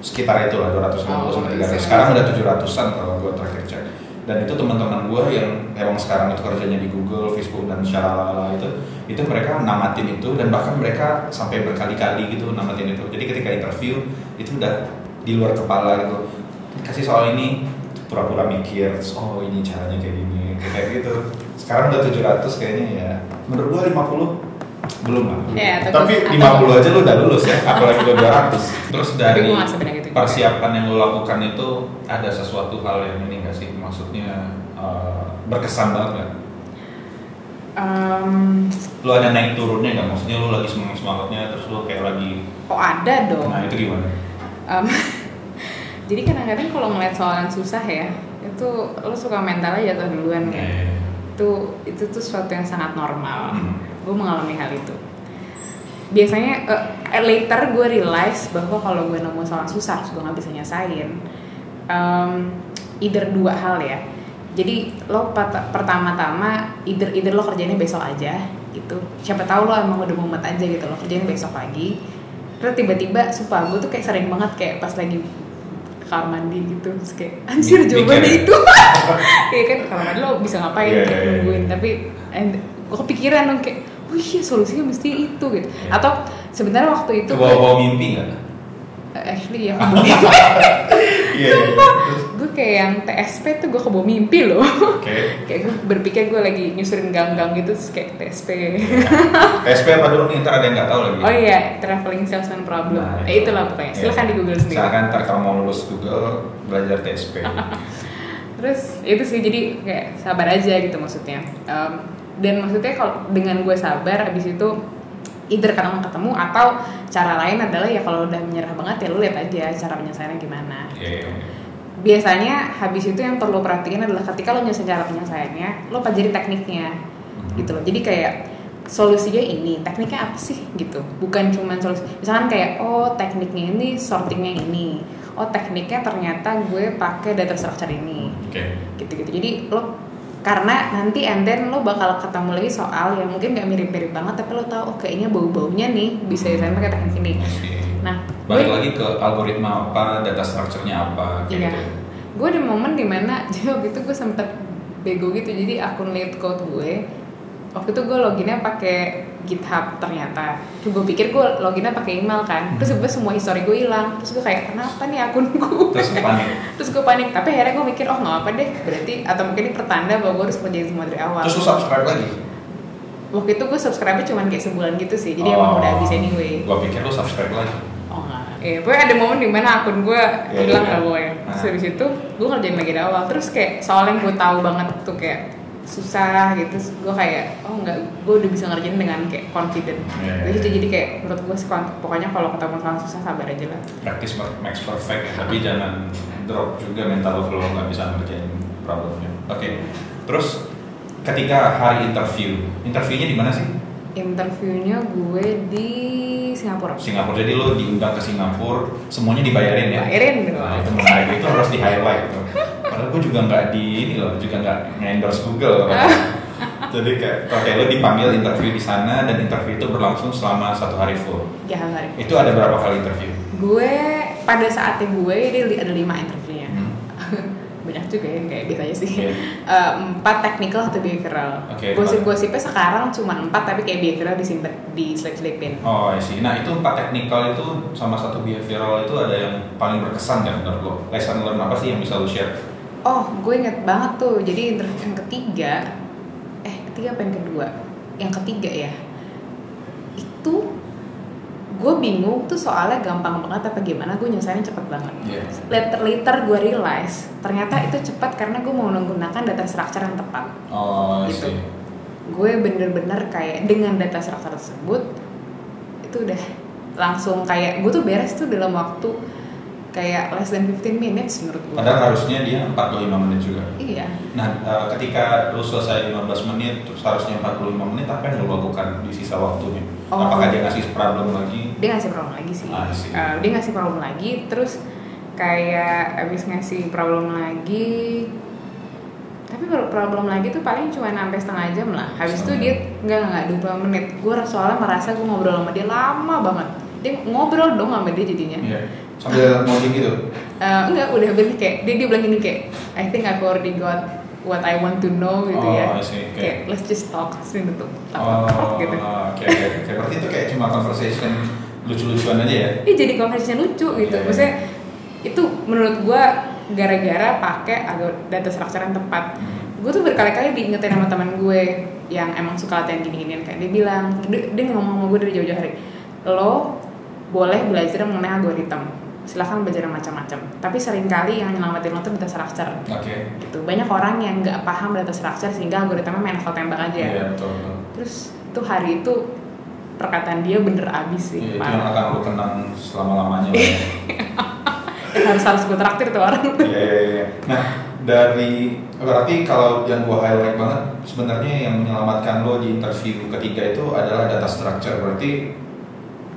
Speaker 1: sekitar itu lah 250
Speaker 2: Oh,
Speaker 1: sampai
Speaker 2: iya.
Speaker 1: 300 sekarang udah 700an kalau gue terakhir cek dan itu teman-teman gue yang emang sekarang itu kerjanya di Google, Facebook dan shalala itu itu mereka namatin itu dan bahkan mereka sampai berkali-kali gitu namatin itu. Jadi ketika interview itu udah di luar kepala gitu. Kasih soal ini pura-pura mikir oh ini caranya kayak gini kayak gitu. Sekarang udah 700 kayaknya ya. Menurut gua 50 belum lah
Speaker 2: Ya,
Speaker 1: tapi
Speaker 2: atau-
Speaker 1: 50 aja lu udah lulus ya apalagi udah 200 terus dari persiapan yang lo lakukan itu ada sesuatu hal yang ini gak sih maksudnya eh, berkesan banget gak?
Speaker 2: Em,
Speaker 1: Lu ada naik turunnya nggak? Maksudnya lu lagi semangat semangatnya terus lu kayak lagi
Speaker 2: oh ada dong
Speaker 1: nah itu gimana?
Speaker 2: Em, jadi kadang-kadang kalau ngeliat soal yang susah ya itu lo suka mentalnya jatuh duluan kan
Speaker 1: Eh,
Speaker 2: itu itu tuh sesuatu yang sangat normal
Speaker 1: Hmm.
Speaker 2: gue mengalami hal itu biasanya eh, later gue realize bahwa kalau gue nemu soal susah terus gue nggak bisa nyesain em, either dua hal ya. Jadi lo pertama-tama either either lo kerjanya besok aja gitu. Siapa tahu lo emang udah mumet aja gitu lo kerjanya besok pagi. Terus tiba-tiba sumpah gue tuh kayak sering banget kayak pas lagi kamar mandi gitu terus kayak anjir jawabannya
Speaker 1: ya?
Speaker 2: itu. Iya kan kamar mandi lo bisa ngapain
Speaker 1: Iya,
Speaker 2: kayak
Speaker 1: iya, iya.
Speaker 2: nungguin. tapi gue kepikiran dong kayak oh iya solusinya mesti itu gitu
Speaker 1: Iya.
Speaker 2: atau sebenarnya waktu itu
Speaker 1: Ke bawa-bawa mimpi nggak?
Speaker 2: Eh, actually ya
Speaker 1: Iya. iya. Terus,
Speaker 2: gue kayak yang TSP tuh gue kebawa mimpi loh
Speaker 1: Oke.
Speaker 2: kayak gue berpikir gue lagi nyusurin gang-gang gitu terus kayak TSP
Speaker 1: PSP apa dulu nih? Ntar ada yang nggak tahu lagi.
Speaker 2: oh iya traveling salesman problem
Speaker 1: Nah,
Speaker 2: eh itulah pokoknya silahkan di google sendiri
Speaker 1: Silakan ntar kalau mau lulus Google belajar TSP.
Speaker 2: terus itu sih jadi kayak sabar aja gitu maksudnya Em, dan maksudnya kalau dengan gue sabar abis itu either karena mau ketemu atau cara lain adalah ya kalau udah menyerah banget ya lu lihat aja cara penyelesaiannya gimana.
Speaker 1: Iya.
Speaker 2: biasanya habis itu yang perlu perhatiin adalah ketika lo nyelesain cara penyelesaiannya lo pelajari tekniknya gitu loh. Jadi kayak solusinya ini tekniknya apa sih gitu. Bukan cuma solusi. Misalkan kayak oh tekniknya ini sortingnya ini. Oh tekniknya ternyata gue pakai data structure ini.
Speaker 1: Oke.
Speaker 2: gitu-gitu. Jadi lo karena nanti and then lo bakal ketemu lagi soal yang mungkin gak mirip-mirip banget tapi lo tahu oh kayaknya bau-baunya nih bisa desain pakai teknik ini nah
Speaker 1: Balik
Speaker 2: gue-
Speaker 1: lagi ke algoritma apa, data structure-nya apa, kayak
Speaker 2: Iya.
Speaker 1: gitu.
Speaker 2: Gue ada momen di mana jadi waktu itu gue sempet bego gitu jadi akun lead code gue waktu itu gue loginnya pakai GitHub ternyata. Terus gue pikir gue loginnya pakai email kan. Terus gue semua histori gue hilang. Terus gue kayak kenapa nih akunku?
Speaker 1: Terus panik.
Speaker 2: Terus gue panik. Tapi akhirnya gue mikir oh nggak apa deh. Berarti atau mungkin ini pertanda bahwa gue harus kerjain semua dari awal.
Speaker 1: Terus lu subscribe lagi?
Speaker 2: Waktu itu gue subscribe cuma kayak sebulan gitu sih. Jadi emang udah habis anyway.
Speaker 1: Gua pikir lu subscribe lagi.
Speaker 2: Oh enggak. Iya, pokoknya ada momen di mana akun gue
Speaker 1: Iya,
Speaker 2: hilang
Speaker 1: iya.
Speaker 2: lah pokoknya. Terus
Speaker 1: Ah.
Speaker 2: habis itu gue ngerjain lagi dari awal. Terus kayak soal yang gue tahu banget tuh kayak susah gitu. Gue kayak oh enggak, gue udah bisa ngerjain dengan kayak confident.
Speaker 1: Iya,
Speaker 2: Jadi,
Speaker 1: iya.
Speaker 2: jadi kayak menurut gue sih pokoknya kalau ketemu soal susah sabar aja lah.
Speaker 1: Practice makes perfect ya, tapi jangan drop juga mental lo kalau nggak bisa ngerjain problemnya. Oke. Terus ketika hari interview, interviewnya di mana sih?
Speaker 2: Interviewnya gue di Singapura.
Speaker 1: Singapura. Jadi lo diundang ke Singapura, semuanya dibayarin ya?
Speaker 2: Bayarin.
Speaker 1: Nah, itu menarik. itu harus di highlight gue juga nggak di ini loh, juga nggak endorse Google. Jadi kayak, oke lo dipanggil interview di sana dan interview itu berlangsung selama satu hari full.
Speaker 2: Ya hari.
Speaker 1: Itu ada berapa kali interview?
Speaker 2: Gue pada saatnya gue li- ada lima interviewnya.
Speaker 1: Hmm.
Speaker 2: Banyak juga ya kayak biasanya sih.
Speaker 1: Iya.
Speaker 2: Eh, empat technical atau behavioral.
Speaker 1: Oke,
Speaker 2: Gosip-gosipnya sekarang cuma empat tapi kayak behavioral disimpan di selip-selipin.
Speaker 1: Oh, I see. Nah, itu empat teknikal itu sama satu behavioral itu ada yang paling berkesan kan menurut lo? Lesson learn apa sih yang bisa lo share?
Speaker 2: Oh, gue inget banget tuh. Jadi interview yang ketiga, eh ketiga apa yang kedua? Yang ketiga ya. Itu gue bingung tuh soalnya gampang banget apa gimana gue nyelesainnya cepet banget.
Speaker 1: Iya.
Speaker 2: Later later gue realize ternyata itu cepat karena gue mau menggunakan data structure yang tepat.
Speaker 1: Oh,
Speaker 2: Gitu.
Speaker 1: see.
Speaker 2: Gue bener-bener kayak dengan data structure tersebut itu udah langsung kayak gue tuh beres tuh dalam waktu kayak less than 15 minutes menurut gue.
Speaker 1: Padahal harusnya dia 45 menit juga.
Speaker 2: Iya.
Speaker 1: Nah, eh, ketika lo selesai 15 menit, terus harusnya 45 menit, apa yang lo lakukan di sisa waktunya?
Speaker 2: Oh.
Speaker 1: Apakah dia ngasih problem lagi?
Speaker 2: dia ngasih problem lagi sih. Eh, dia ngasih problem lagi terus kayak abis ngasih problem lagi tapi pro- problem lagi tuh paling cuma sampai setengah jam lah habis itu dia nggak nggak 20 menit gue soalnya merasa gue ngobrol sama dia lama banget dia ngobrol dong sama dia jadinya
Speaker 1: Iya. Sambil ngoding gitu.
Speaker 2: Eh, enggak udah beli kayak dia dia bilang gini kayak I think I've already got what I want to know gitu
Speaker 1: Oh,
Speaker 2: ya
Speaker 1: see. Oke.
Speaker 2: kayak let's just talk terus dia tutup
Speaker 1: Oh,
Speaker 2: gitu
Speaker 1: oke, oke, oke. Berarti itu kayak cuma conversation lucu-lucuan aja ya?
Speaker 2: Iya jadi conversation lucu gitu.
Speaker 1: Iya, iya.
Speaker 2: Maksudnya itu menurut gua gara-gara pakai agak data structure yang tepat. Gue tuh berkali-kali diingetin sama teman gue yang emang suka latihan gini-ginian kayak dia bilang dia, dia ngomong sama gue dari jauh-jauh hari lo boleh belajar mengenai algoritma silahkan belajar macam-macam tapi sering kali yang nyelamatin lo tuh data structure
Speaker 1: Oke.
Speaker 2: gitu banyak orang yang nggak paham data structure sehingga algoritma main asal tembak aja
Speaker 1: Iya, betul, betul.
Speaker 2: terus tuh hari itu perkataan dia bener abis sih
Speaker 1: Iya, itu yang akan lo kenang selama-lamanya.
Speaker 2: Ya, harus harus gue traktir tuh orang tuh
Speaker 1: Iya, iya, iya. Nah, dari berarti kalau yang gua highlight banget sebenarnya yang menyelamatkan lo di interview ketiga itu adalah data structure. Berarti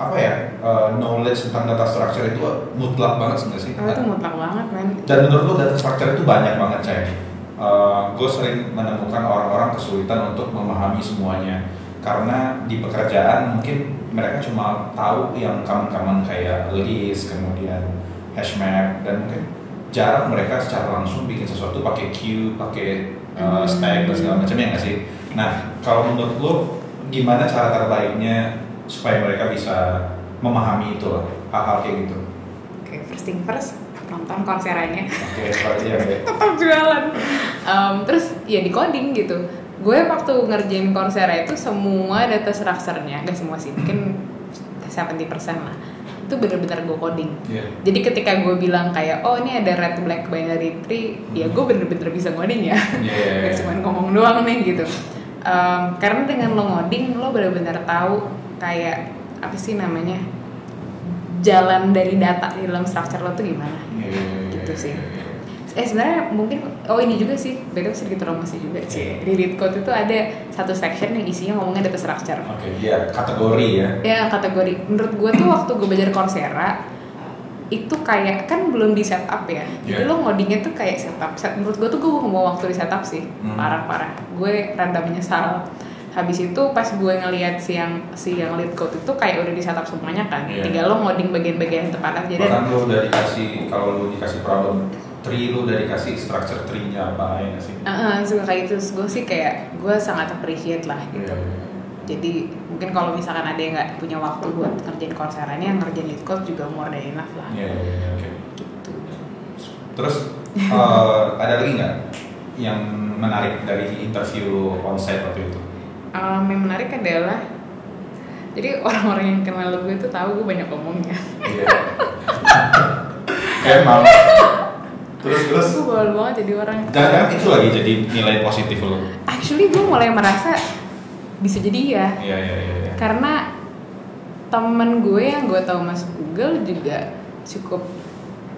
Speaker 1: apa ya? eh, knowledge tentang data structure itu mutlak banget sebenarnya sih.
Speaker 2: Oh, itu mutlak banget men
Speaker 1: Dan menurut lo data structure itu banyak banget, Chay. gue sering menemukan orang-orang kesulitan untuk memahami semuanya karena di pekerjaan mungkin mereka cuma tahu yang common-common kayak list kemudian hash map dan mungkin jarang mereka secara langsung bikin sesuatu pakai queue pakai uh, stack dan segala macamnya nggak sih nah kalau menurut lo gimana cara terbaiknya supaya mereka bisa memahami itu lah hal-hal kayak gitu
Speaker 2: Oke, first thing first, nonton konsernya.
Speaker 1: oke seperti ya oke
Speaker 2: Tetap jualan. Em, terus ya di coding gitu. Gue waktu ngerjain konser itu semua data structure-nya, gak semua sih, mungkin 70% lah. Itu bener-bener gue coding.
Speaker 1: Iya.
Speaker 2: Jadi ketika gue bilang kayak, oh ini ada red black binary tree, ya gue bener-bener bisa ngoding ya.
Speaker 1: Iya, iya, iya.
Speaker 2: Gak cuma ngomong doang nih gitu. Em, karena dengan lo ngoding, lo bener-bener tahu kayak apa sih namanya jalan dari data di dalam structure lo tuh gimana.
Speaker 1: Iya,
Speaker 2: Gitu sih. Eh sebenarnya mungkin oh ini juga sih, beda sedikit promosi juga sih. Di lead code itu ada satu section yang isinya ngomongin data structure.
Speaker 1: oke ya kategori ya
Speaker 2: Ya kategori. Menurut gue tuh waktu gue belajar Coursera itu kayak kan belum di setup ya. Jadi
Speaker 1: Yeah.
Speaker 2: lo ngodingnya tuh kayak setup. Set- Menurut gue tuh gue mau waktu di setup sih.
Speaker 1: Hmm.
Speaker 2: Parah parah. Gue rada menyesal. Habis itu pas gue ngelihat si yang si yang lead code itu kayak udah di setup semuanya kan.
Speaker 1: Yeah.
Speaker 2: Tinggal lo ngoding bagian-bagian yang tepat aja
Speaker 1: bahkan lo udah dikasih kalau lo dikasih problem tree lo udah dikasih structure tree-nya apa ya sih
Speaker 2: Uh, suka kayak itu gue sih kayak gue sangat appreciate lah gitu
Speaker 1: Iya, iya.
Speaker 2: jadi mungkin kalau misalkan ada yang nggak punya waktu buat ngerjain ini yang ngerjain lead code juga more than enough lah
Speaker 1: Iya, iya, iya, oke.
Speaker 2: gitu
Speaker 1: Terus eh, ada lagi nggak yang menarik dari interview lo onsite waktu itu?
Speaker 2: Um, yang menarik adalah jadi orang-orang yang kenal gue itu tahu gue banyak ngomongnya
Speaker 1: Iya. Emang. Terus terus.
Speaker 2: gue bawel banget jadi orang
Speaker 1: Jangan itu lagi jadi nilai positif lo.
Speaker 2: actually gue mulai merasa bisa jadi ya
Speaker 1: Iya iya iya. iya.
Speaker 2: karena temen gue yang gue tahu masuk Google juga cukup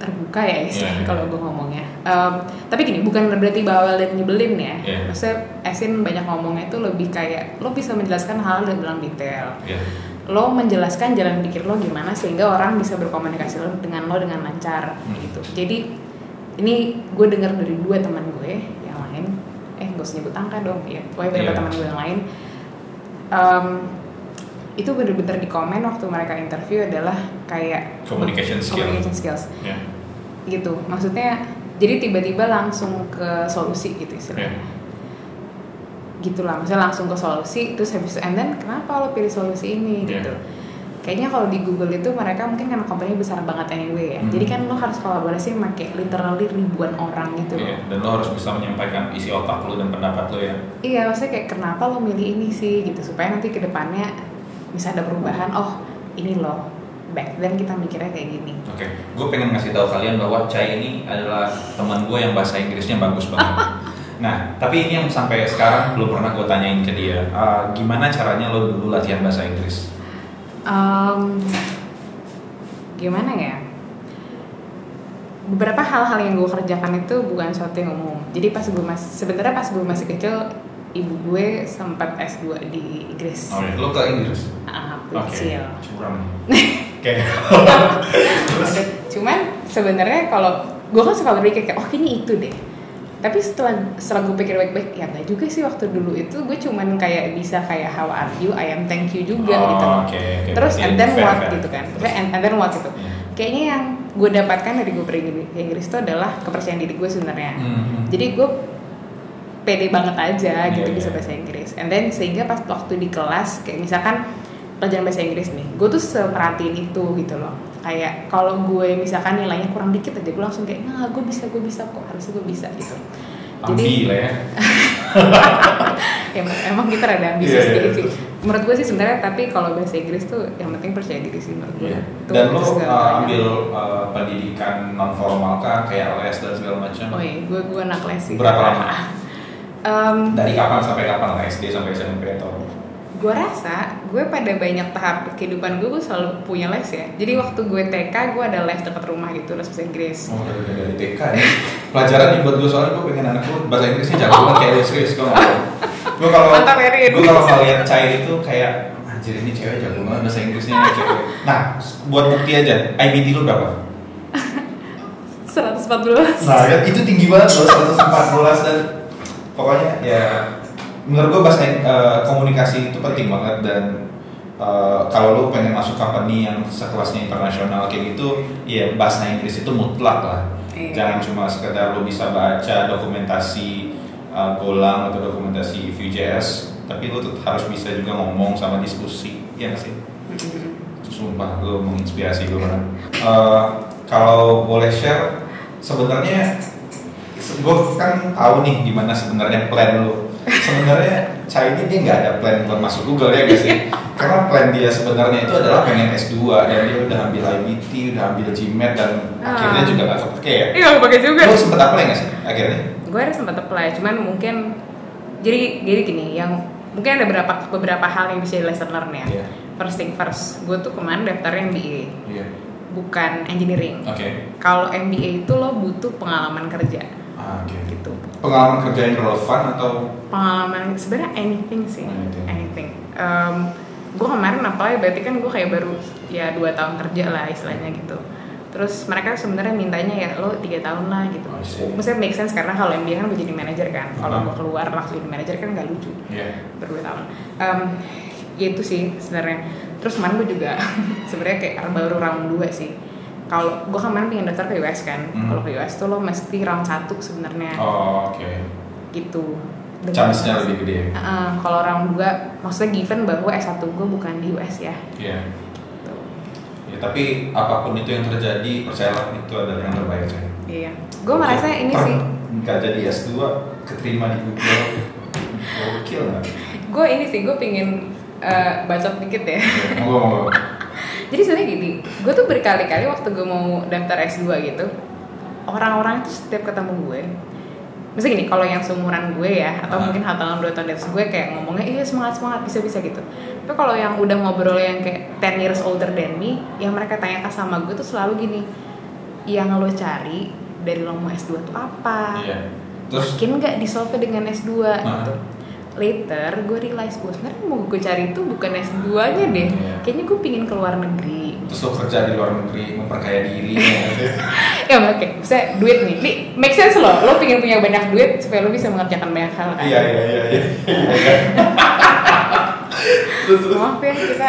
Speaker 2: terbuka ya istilahnya
Speaker 1: iya.
Speaker 2: kalau gue ngomongnya. Em, tapi gini bukan berarti bawel dan nyebelin ya.
Speaker 1: Iya.
Speaker 2: Maksudnya Esin banyak ngomongnya itu lebih kayak lo bisa menjelaskan hal dalam detail.
Speaker 1: Iya.
Speaker 2: Lo menjelaskan jalan pikir lo gimana sehingga orang bisa berkomunikasi lo dengan lo dengan lancar
Speaker 1: Hmm.
Speaker 2: gitu. Jadi ini gue dengar dari dua teman gue yang lain. Eh usah nyebut angka dong ya. Pokoknya beberapa
Speaker 1: Iya.
Speaker 2: teman gue yang lain. Em, itu bener-bener di komen waktu mereka interview adalah kayak
Speaker 1: Communication skill.
Speaker 2: communication skills
Speaker 1: Iya.
Speaker 2: gitu maksudnya jadi tiba-tiba langsung ke solusi gitu istilahnya
Speaker 1: Iya.
Speaker 2: gitulah maksudnya langsung ke solusi terus habis itu and then kenapa lo pilih solusi ini
Speaker 1: Iya.
Speaker 2: gitu kayaknya kalau di Google itu mereka mungkin karena company besar banget anyway ya
Speaker 1: Hmm.
Speaker 2: jadi kan lo harus kolaborasi pakai literally ribuan orang gitu
Speaker 1: Iya.
Speaker 2: loh
Speaker 1: Dan lo harus bisa menyampaikan isi otak lo dan pendapat lo ya.
Speaker 2: iya maksudnya kayak kenapa lo milih ini sih gitu supaya nanti ke depannya bisa ada perubahan oh ini loh back then kita mikirnya kayak gini
Speaker 1: Oke, gue pengen ngasih tahu kalian bahwa Chai ini adalah teman gue yang bahasa Inggrisnya bagus banget. nah, tapi ini yang sampai sekarang belum pernah gue tanyain ke dia. Ah, gimana caranya lo dulu latihan bahasa Inggris?
Speaker 2: Em, gimana ya beberapa hal-hal yang gue kerjakan itu bukan sesuatu yang umum jadi pas gue masih sebenarnya pas gue masih kecil ibu gue sempat S2 di Inggris
Speaker 1: Oh, ya, lo ke Inggris?
Speaker 2: ah
Speaker 1: Oke,
Speaker 2: kecil
Speaker 1: curang. Oke.
Speaker 2: cuman sebenarnya kalau gue kan suka berpikir kayak oh kayaknya itu deh tapi setelah setelah gue pikir baik-baik ya enggak juga sih waktu dulu itu gue cuman kayak bisa kayak how are you I am thank you juga
Speaker 1: Oh,
Speaker 2: gitu
Speaker 1: oke, oke.
Speaker 2: terus and then
Speaker 1: fair,
Speaker 2: what
Speaker 1: fair.
Speaker 2: gitu kan
Speaker 1: Terus?
Speaker 2: and, and then what gitu
Speaker 1: Iya.
Speaker 2: kayaknya yang gue dapatkan dari gue pergi ke Inggris itu adalah kepercayaan diri gue sebenarnya
Speaker 1: Hmm.
Speaker 2: jadi gue pede banget aja gitu
Speaker 1: Iya,
Speaker 2: bisa
Speaker 1: iya.
Speaker 2: bahasa Inggris and then sehingga pas waktu di kelas kayak misalkan pelajaran bahasa Inggris nih gue tuh semerhatiin itu gitu loh kayak kalau gue misalkan nilainya kurang dikit aja gue langsung kayak nah gue bisa gue bisa kok harusnya gue bisa gitu
Speaker 1: Ambi lah ya.
Speaker 2: emang, emang kita rada ambisius
Speaker 1: Iya, iya,
Speaker 2: sedikit sih
Speaker 1: terus.
Speaker 2: menurut gue sih sebenarnya tapi kalau bahasa Inggris tuh yang penting percaya diri sih menurut gue
Speaker 1: Iya.
Speaker 2: Itu
Speaker 1: Dan lo uh, ambil uh, pendidikan non formal kah kayak les dan segala macam?
Speaker 2: oh iya gue gue anak les sih
Speaker 1: Berapa lama?
Speaker 2: Em,
Speaker 1: Dari kapan sampai kapan lah SD sampai SMP atau?
Speaker 2: gue rasa gue pada banyak tahap kehidupan gue gue selalu punya les ya jadi waktu gue TK gue ada les dekat rumah gitu les bahasa Inggris
Speaker 1: Oh dari, dari TK ya. Pelajaran nih buat gue soalnya gue pengen anak gue bahasa Inggrisnya jago banget kayak lu serius gue Gue kalau gue kalau ngeliat cair itu kayak anjir ini cewek jago banget bahasa Inggrisnya cewek. Nah buat bukti aja IBT lu berapa?
Speaker 2: 114
Speaker 1: Nah, kan itu tinggi banget loh 114 dan pokoknya ya menurut gue bahasa eh, komunikasi itu penting banget dan eh, kalau lu pengen masuk company yang sekelasnya internasional kayak gitu, ya bahasa Inggris itu mutlak lah.
Speaker 2: Iya.
Speaker 1: Jangan cuma sekedar lu bisa baca dokumentasi eh, Golang atau dokumentasi Vue.js, tapi lu tetap harus bisa juga ngomong sama diskusi, ya nggak sih? Sumpah, lu menginspirasi gue banget. Eh, kalau boleh share, sebenarnya gue kan tahu nih gimana sebenarnya plan lu. Sebenarnya ini dia nggak ada plan buat masuk Google ya guys sih? Karena plan dia sebenarnya itu adalah pengen S2 dan dia udah ambil IBT, udah ambil GMAT dan
Speaker 2: Ah.
Speaker 1: akhirnya juga nggak kepake ya.
Speaker 2: Iya aku pakai juga
Speaker 1: Lu sempet apply nggak sih akhirnya?
Speaker 2: gue ada sempat apply cuman mungkin jadi jadi gini yang mungkin ada beberapa beberapa hal yang bisa di lesson learn ya
Speaker 1: Iya.
Speaker 2: first thing first gue tuh kemarin daftarnya MBA
Speaker 1: Iya.
Speaker 2: bukan engineering
Speaker 1: Oke.
Speaker 2: kalau MBA itu lo butuh pengalaman kerja
Speaker 1: Ah, Oke.
Speaker 2: gitu.
Speaker 1: Pengalaman kerja yang relevan atau?
Speaker 2: Pengalaman sebenarnya anything sih.
Speaker 1: Anything.
Speaker 2: anything. Gue kemarin apply berarti kan gue kayak baru ya dua tahun kerja lah istilahnya gitu. Terus mereka sebenarnya mintanya ya lo tiga tahun lah gitu.
Speaker 1: Oh,
Speaker 2: maksudnya make sense karena kalau MBA kan gue jadi manajer kan. Kalau
Speaker 1: Uh-huh.
Speaker 2: gue keluar langsung jadi manajer kan nggak lucu.
Speaker 1: Iya.
Speaker 2: berdua tahun. Em, ya itu sih sebenarnya. Terus kemarin gue juga sebenarnya kayak baru round 2 sih kalau gue kemarin pengen daftar ke US kan
Speaker 1: Hmm.
Speaker 2: kalau ke US tuh lo mesti round 1 sebenarnya
Speaker 1: Oh, oke.
Speaker 2: gitu
Speaker 1: Chance-nya lebih gede.
Speaker 2: Heeh, kalau round 2 maksudnya given bahwa S1 gue bukan di US ya
Speaker 1: Iya.
Speaker 2: gitu.
Speaker 1: Ya, tapi apa pun itu yang terjadi, percayalah itu adalah yang terbaik saya.
Speaker 2: iya gue merasa ini sih
Speaker 1: Nggak jadi S2, keterima di Google. Gokil nggak?
Speaker 2: gue ini sih gue pingin eh, bacot dikit ya
Speaker 1: Monggo, monggo.
Speaker 2: Jadi sebenarnya gini gue tuh berkali-kali waktu gue mau daftar S2 gitu orang-orang tuh setiap ketemu gue Maksudnya gini, kalau yang seumuran gue ya, atau
Speaker 1: Ah.
Speaker 2: mungkin satu tahun dua tahun di atas gue kayak ngomongnya iya semangat semangat bisa bisa gitu. Tapi kalau yang udah ngobrol yang kayak 10 years older than me, yang mereka tanyakan sama gue tuh selalu gini, yang lo cari dari lo mau S2 tuh apa?
Speaker 1: Iya. Terus
Speaker 2: Yakin nggak di solve dengan S2
Speaker 1: Ah.
Speaker 2: gitu. Later gue realize gue sebenarnya mau gue cari itu bukan S2 nya deh.
Speaker 1: Iya.
Speaker 2: Kayaknya gue pingin ke luar negeri.
Speaker 1: terus lo kerja di luar negeri, memperkaya diri. ya.
Speaker 2: Ya oke, bisa duit nih. Nih, make sense loh. Lo pingin punya banyak duit supaya lo bisa mengerjakan banyak hal kan.
Speaker 1: Iya, iya, iya, iya.
Speaker 2: Maaf ya kita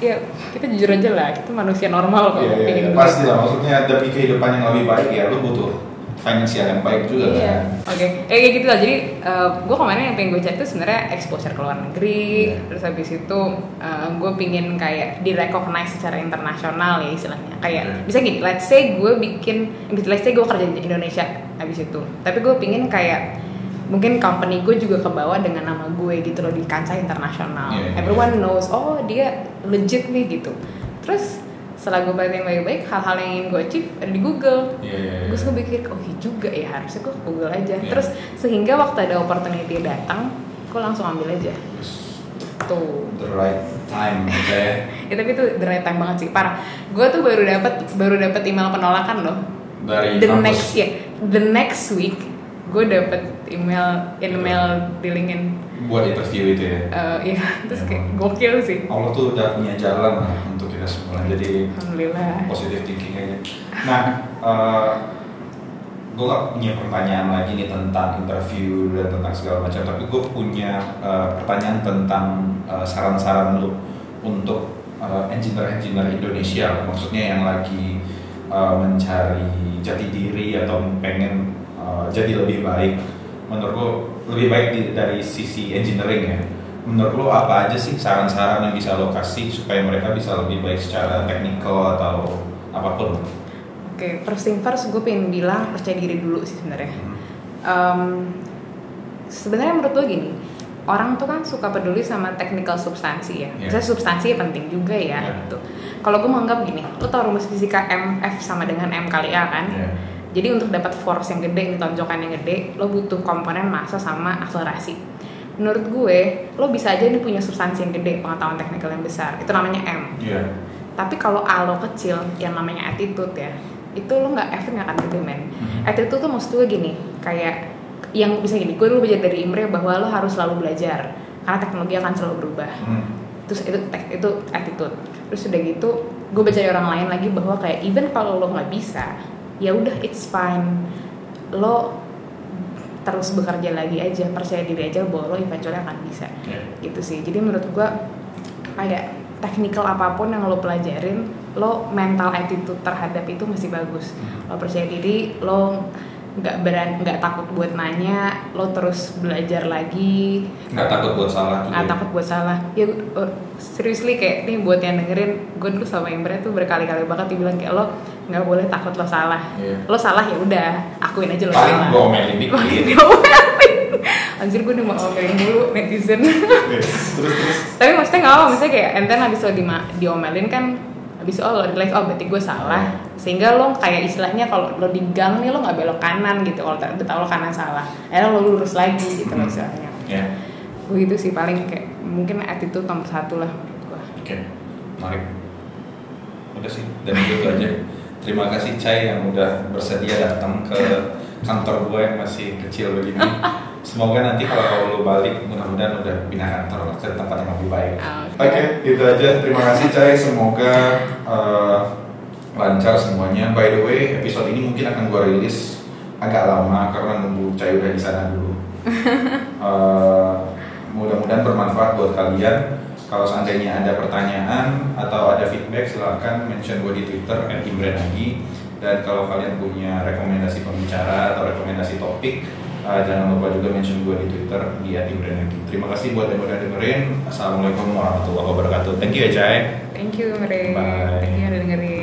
Speaker 2: ya kita jujur aja lah, kita manusia normal kok pingin
Speaker 1: iya.
Speaker 2: duit.
Speaker 1: Pasti lah. Maksudnya demi kehidupan yang lebih baik ya, lo butuh finansial yang baik juga
Speaker 2: Iya.
Speaker 1: kan.
Speaker 2: Oke, eh, kayak gitu lah. Jadi gue kemarin yang pengen gue cari itu sebenarnya exposure ke luar negeri.
Speaker 1: Iya.
Speaker 2: Terus habis itu gue pingin kayak di recognize secara internasional ya istilahnya. Kayak
Speaker 1: Iya.
Speaker 2: bisa gini, let's say gue bikin, let's say gue kerja di Indonesia habis itu. Tapi gue pingin kayak mungkin company gue juga kebawa dengan nama gue gitu loh di kancah internasional.
Speaker 1: Iya, iya.
Speaker 2: Everyone knows, oh dia legit nih gitu. Terus setelah gue perhatiin baik-baik, hal-hal yang ingin gue achieve ada di Google
Speaker 1: Iya, iya, iya.
Speaker 2: gue suka pikir oh iya juga ya harusnya gue ke Google aja
Speaker 1: Iya.
Speaker 2: terus sehingga waktu ada opportunity datang gue langsung ambil aja tuh
Speaker 1: The right time, saya.
Speaker 2: ya tapi itu the right time banget sih parah gue tuh baru dapat baru dapat email penolakan loh
Speaker 1: Dari
Speaker 2: the
Speaker 1: kampus.
Speaker 2: next ya the next week gue dapet email email di LinkedIn
Speaker 1: buat interview itu ya.
Speaker 2: Eh, iya terus kayak gokil sih
Speaker 1: Allah tuh udah punya jalan lah untuk kita semua jadi
Speaker 2: alhamdulillah
Speaker 1: positive thinking aja. Nah, gue gak punya pertanyaan lagi nih tentang interview dan tentang segala macam, tapi gue punya eh, pertanyaan tentang eh, saran-saran lu untuk eh, engineer-engineer Indonesia, maksudnya yang lagi eh, mencari jati diri atau pengen eh, jadi lebih baik. Menurut lo lebih baik di- dari sisi engineering ya. Menurut lo apa aja sih saran-saran yang bisa lo kasih supaya mereka bisa lebih baik secara teknikal atau apa pun?
Speaker 2: oke first thing first gue pengen bilang percaya diri dulu sih sebenarnya
Speaker 1: Hmm.
Speaker 2: Em, sebenarnya menurut gue gini orang tuh kan suka peduli sama technical substansi ya
Speaker 1: Iya.
Speaker 2: Misalnya substansi penting juga ya
Speaker 1: Iya.
Speaker 2: gitu kalau gue menganggap gini lo tau rumus fisika MF sama dengan M kali A kan
Speaker 1: Iya.
Speaker 2: Jadi untuk dapat force yang gede tonjokan yang gede lo butuh komponen massa sama akselerasi menurut gue lo bisa aja nih punya substansi yang gede pengetahuan teknikal yang besar itu namanya M
Speaker 1: Iya.
Speaker 2: tapi kalau A lo kecil yang namanya attitude ya itu lo nggak efek nggak akan gede men
Speaker 1: Mhm.
Speaker 2: attitude tuh maksud gue gini kayak yang bisa gini gue dulu belajar dari Imre bahwa lo harus selalu belajar karena teknologi akan selalu berubah
Speaker 1: Hmm.
Speaker 2: terus itu itu attitude terus udah gitu gue baca dari orang lain lagi bahwa kayak even kalau lo nggak bisa ya udah it's fine. Lo terus bekerja lagi aja percaya diri aja bahwa lo eventually akan bisa.
Speaker 1: Ya.
Speaker 2: gitu sih. Jadi menurut gua kayak technical apa pun yang lo pelajarin lo mental attitude terhadap itu masih bagus. Lo percaya diri lo nggak beran nggak takut buat nanya lo terus belajar lagi.
Speaker 1: Nggak takut buat salah
Speaker 2: nggak
Speaker 1: ya?
Speaker 2: takut buat salah. Ya uh, seriously kayak nih buat yang dengerin gue dulu sama Imre tuh berkali-kali banget dibilang kayak lo nggak boleh takut lo salah.
Speaker 1: Iya.
Speaker 2: lo salah ya udah akuin aja lo
Speaker 1: paling
Speaker 2: salah.
Speaker 1: gue omelin dikit.
Speaker 2: Anjir gue udah mau omelin dulu netizen.
Speaker 1: Terus terus.
Speaker 2: Tapi maksudnya gak apa, maksudnya kayak enten abis lo dima- diomelin kan Abis itu oh, lo realize, oh berarti gue salah. Sehingga lo kayak istilahnya kalau lo di gang nih lo gak belok kanan gitu. Kalau udah tau lo kanan salah Akhirnya lo lurus lagi gitu
Speaker 1: Hmm.
Speaker 2: istilahnya.
Speaker 1: Ya.
Speaker 2: Begitu sih paling kayak mungkin attitude nomor satu lah menurut gue
Speaker 1: oke mari udah sih dan itu aja. Terima kasih Cai yang udah bersedia datang ke kantor gue yang masih kecil begini semoga nanti kalau lo balik mudah-mudahan udah pindah kantor ke tempat yang lebih baik
Speaker 2: Oke.
Speaker 1: Oke, itu aja. Terima kasih Cai. Semoga eh, lancar semuanya. By the way, episode ini mungkin akan gue rilis agak lama karena nunggu Cai udah di sana dulu. Eh, mudah-mudahan bermanfaat buat kalian. Kalau seandainya ada pertanyaan atau ada feedback, silahkan mention gue di Twitter @imrenagi. Dan kalau kalian punya rekomendasi pembicara atau rekomendasi topik, eh, jangan lupa juga mention gue di Twitter di @imrenagi. Terima kasih buat yang udah dengerin. Assalamualaikum warahmatullahi wabarakatuh. Thank you ya, Cai.
Speaker 2: Thank you Mere
Speaker 1: Bye.
Speaker 2: Thank you udah dengerin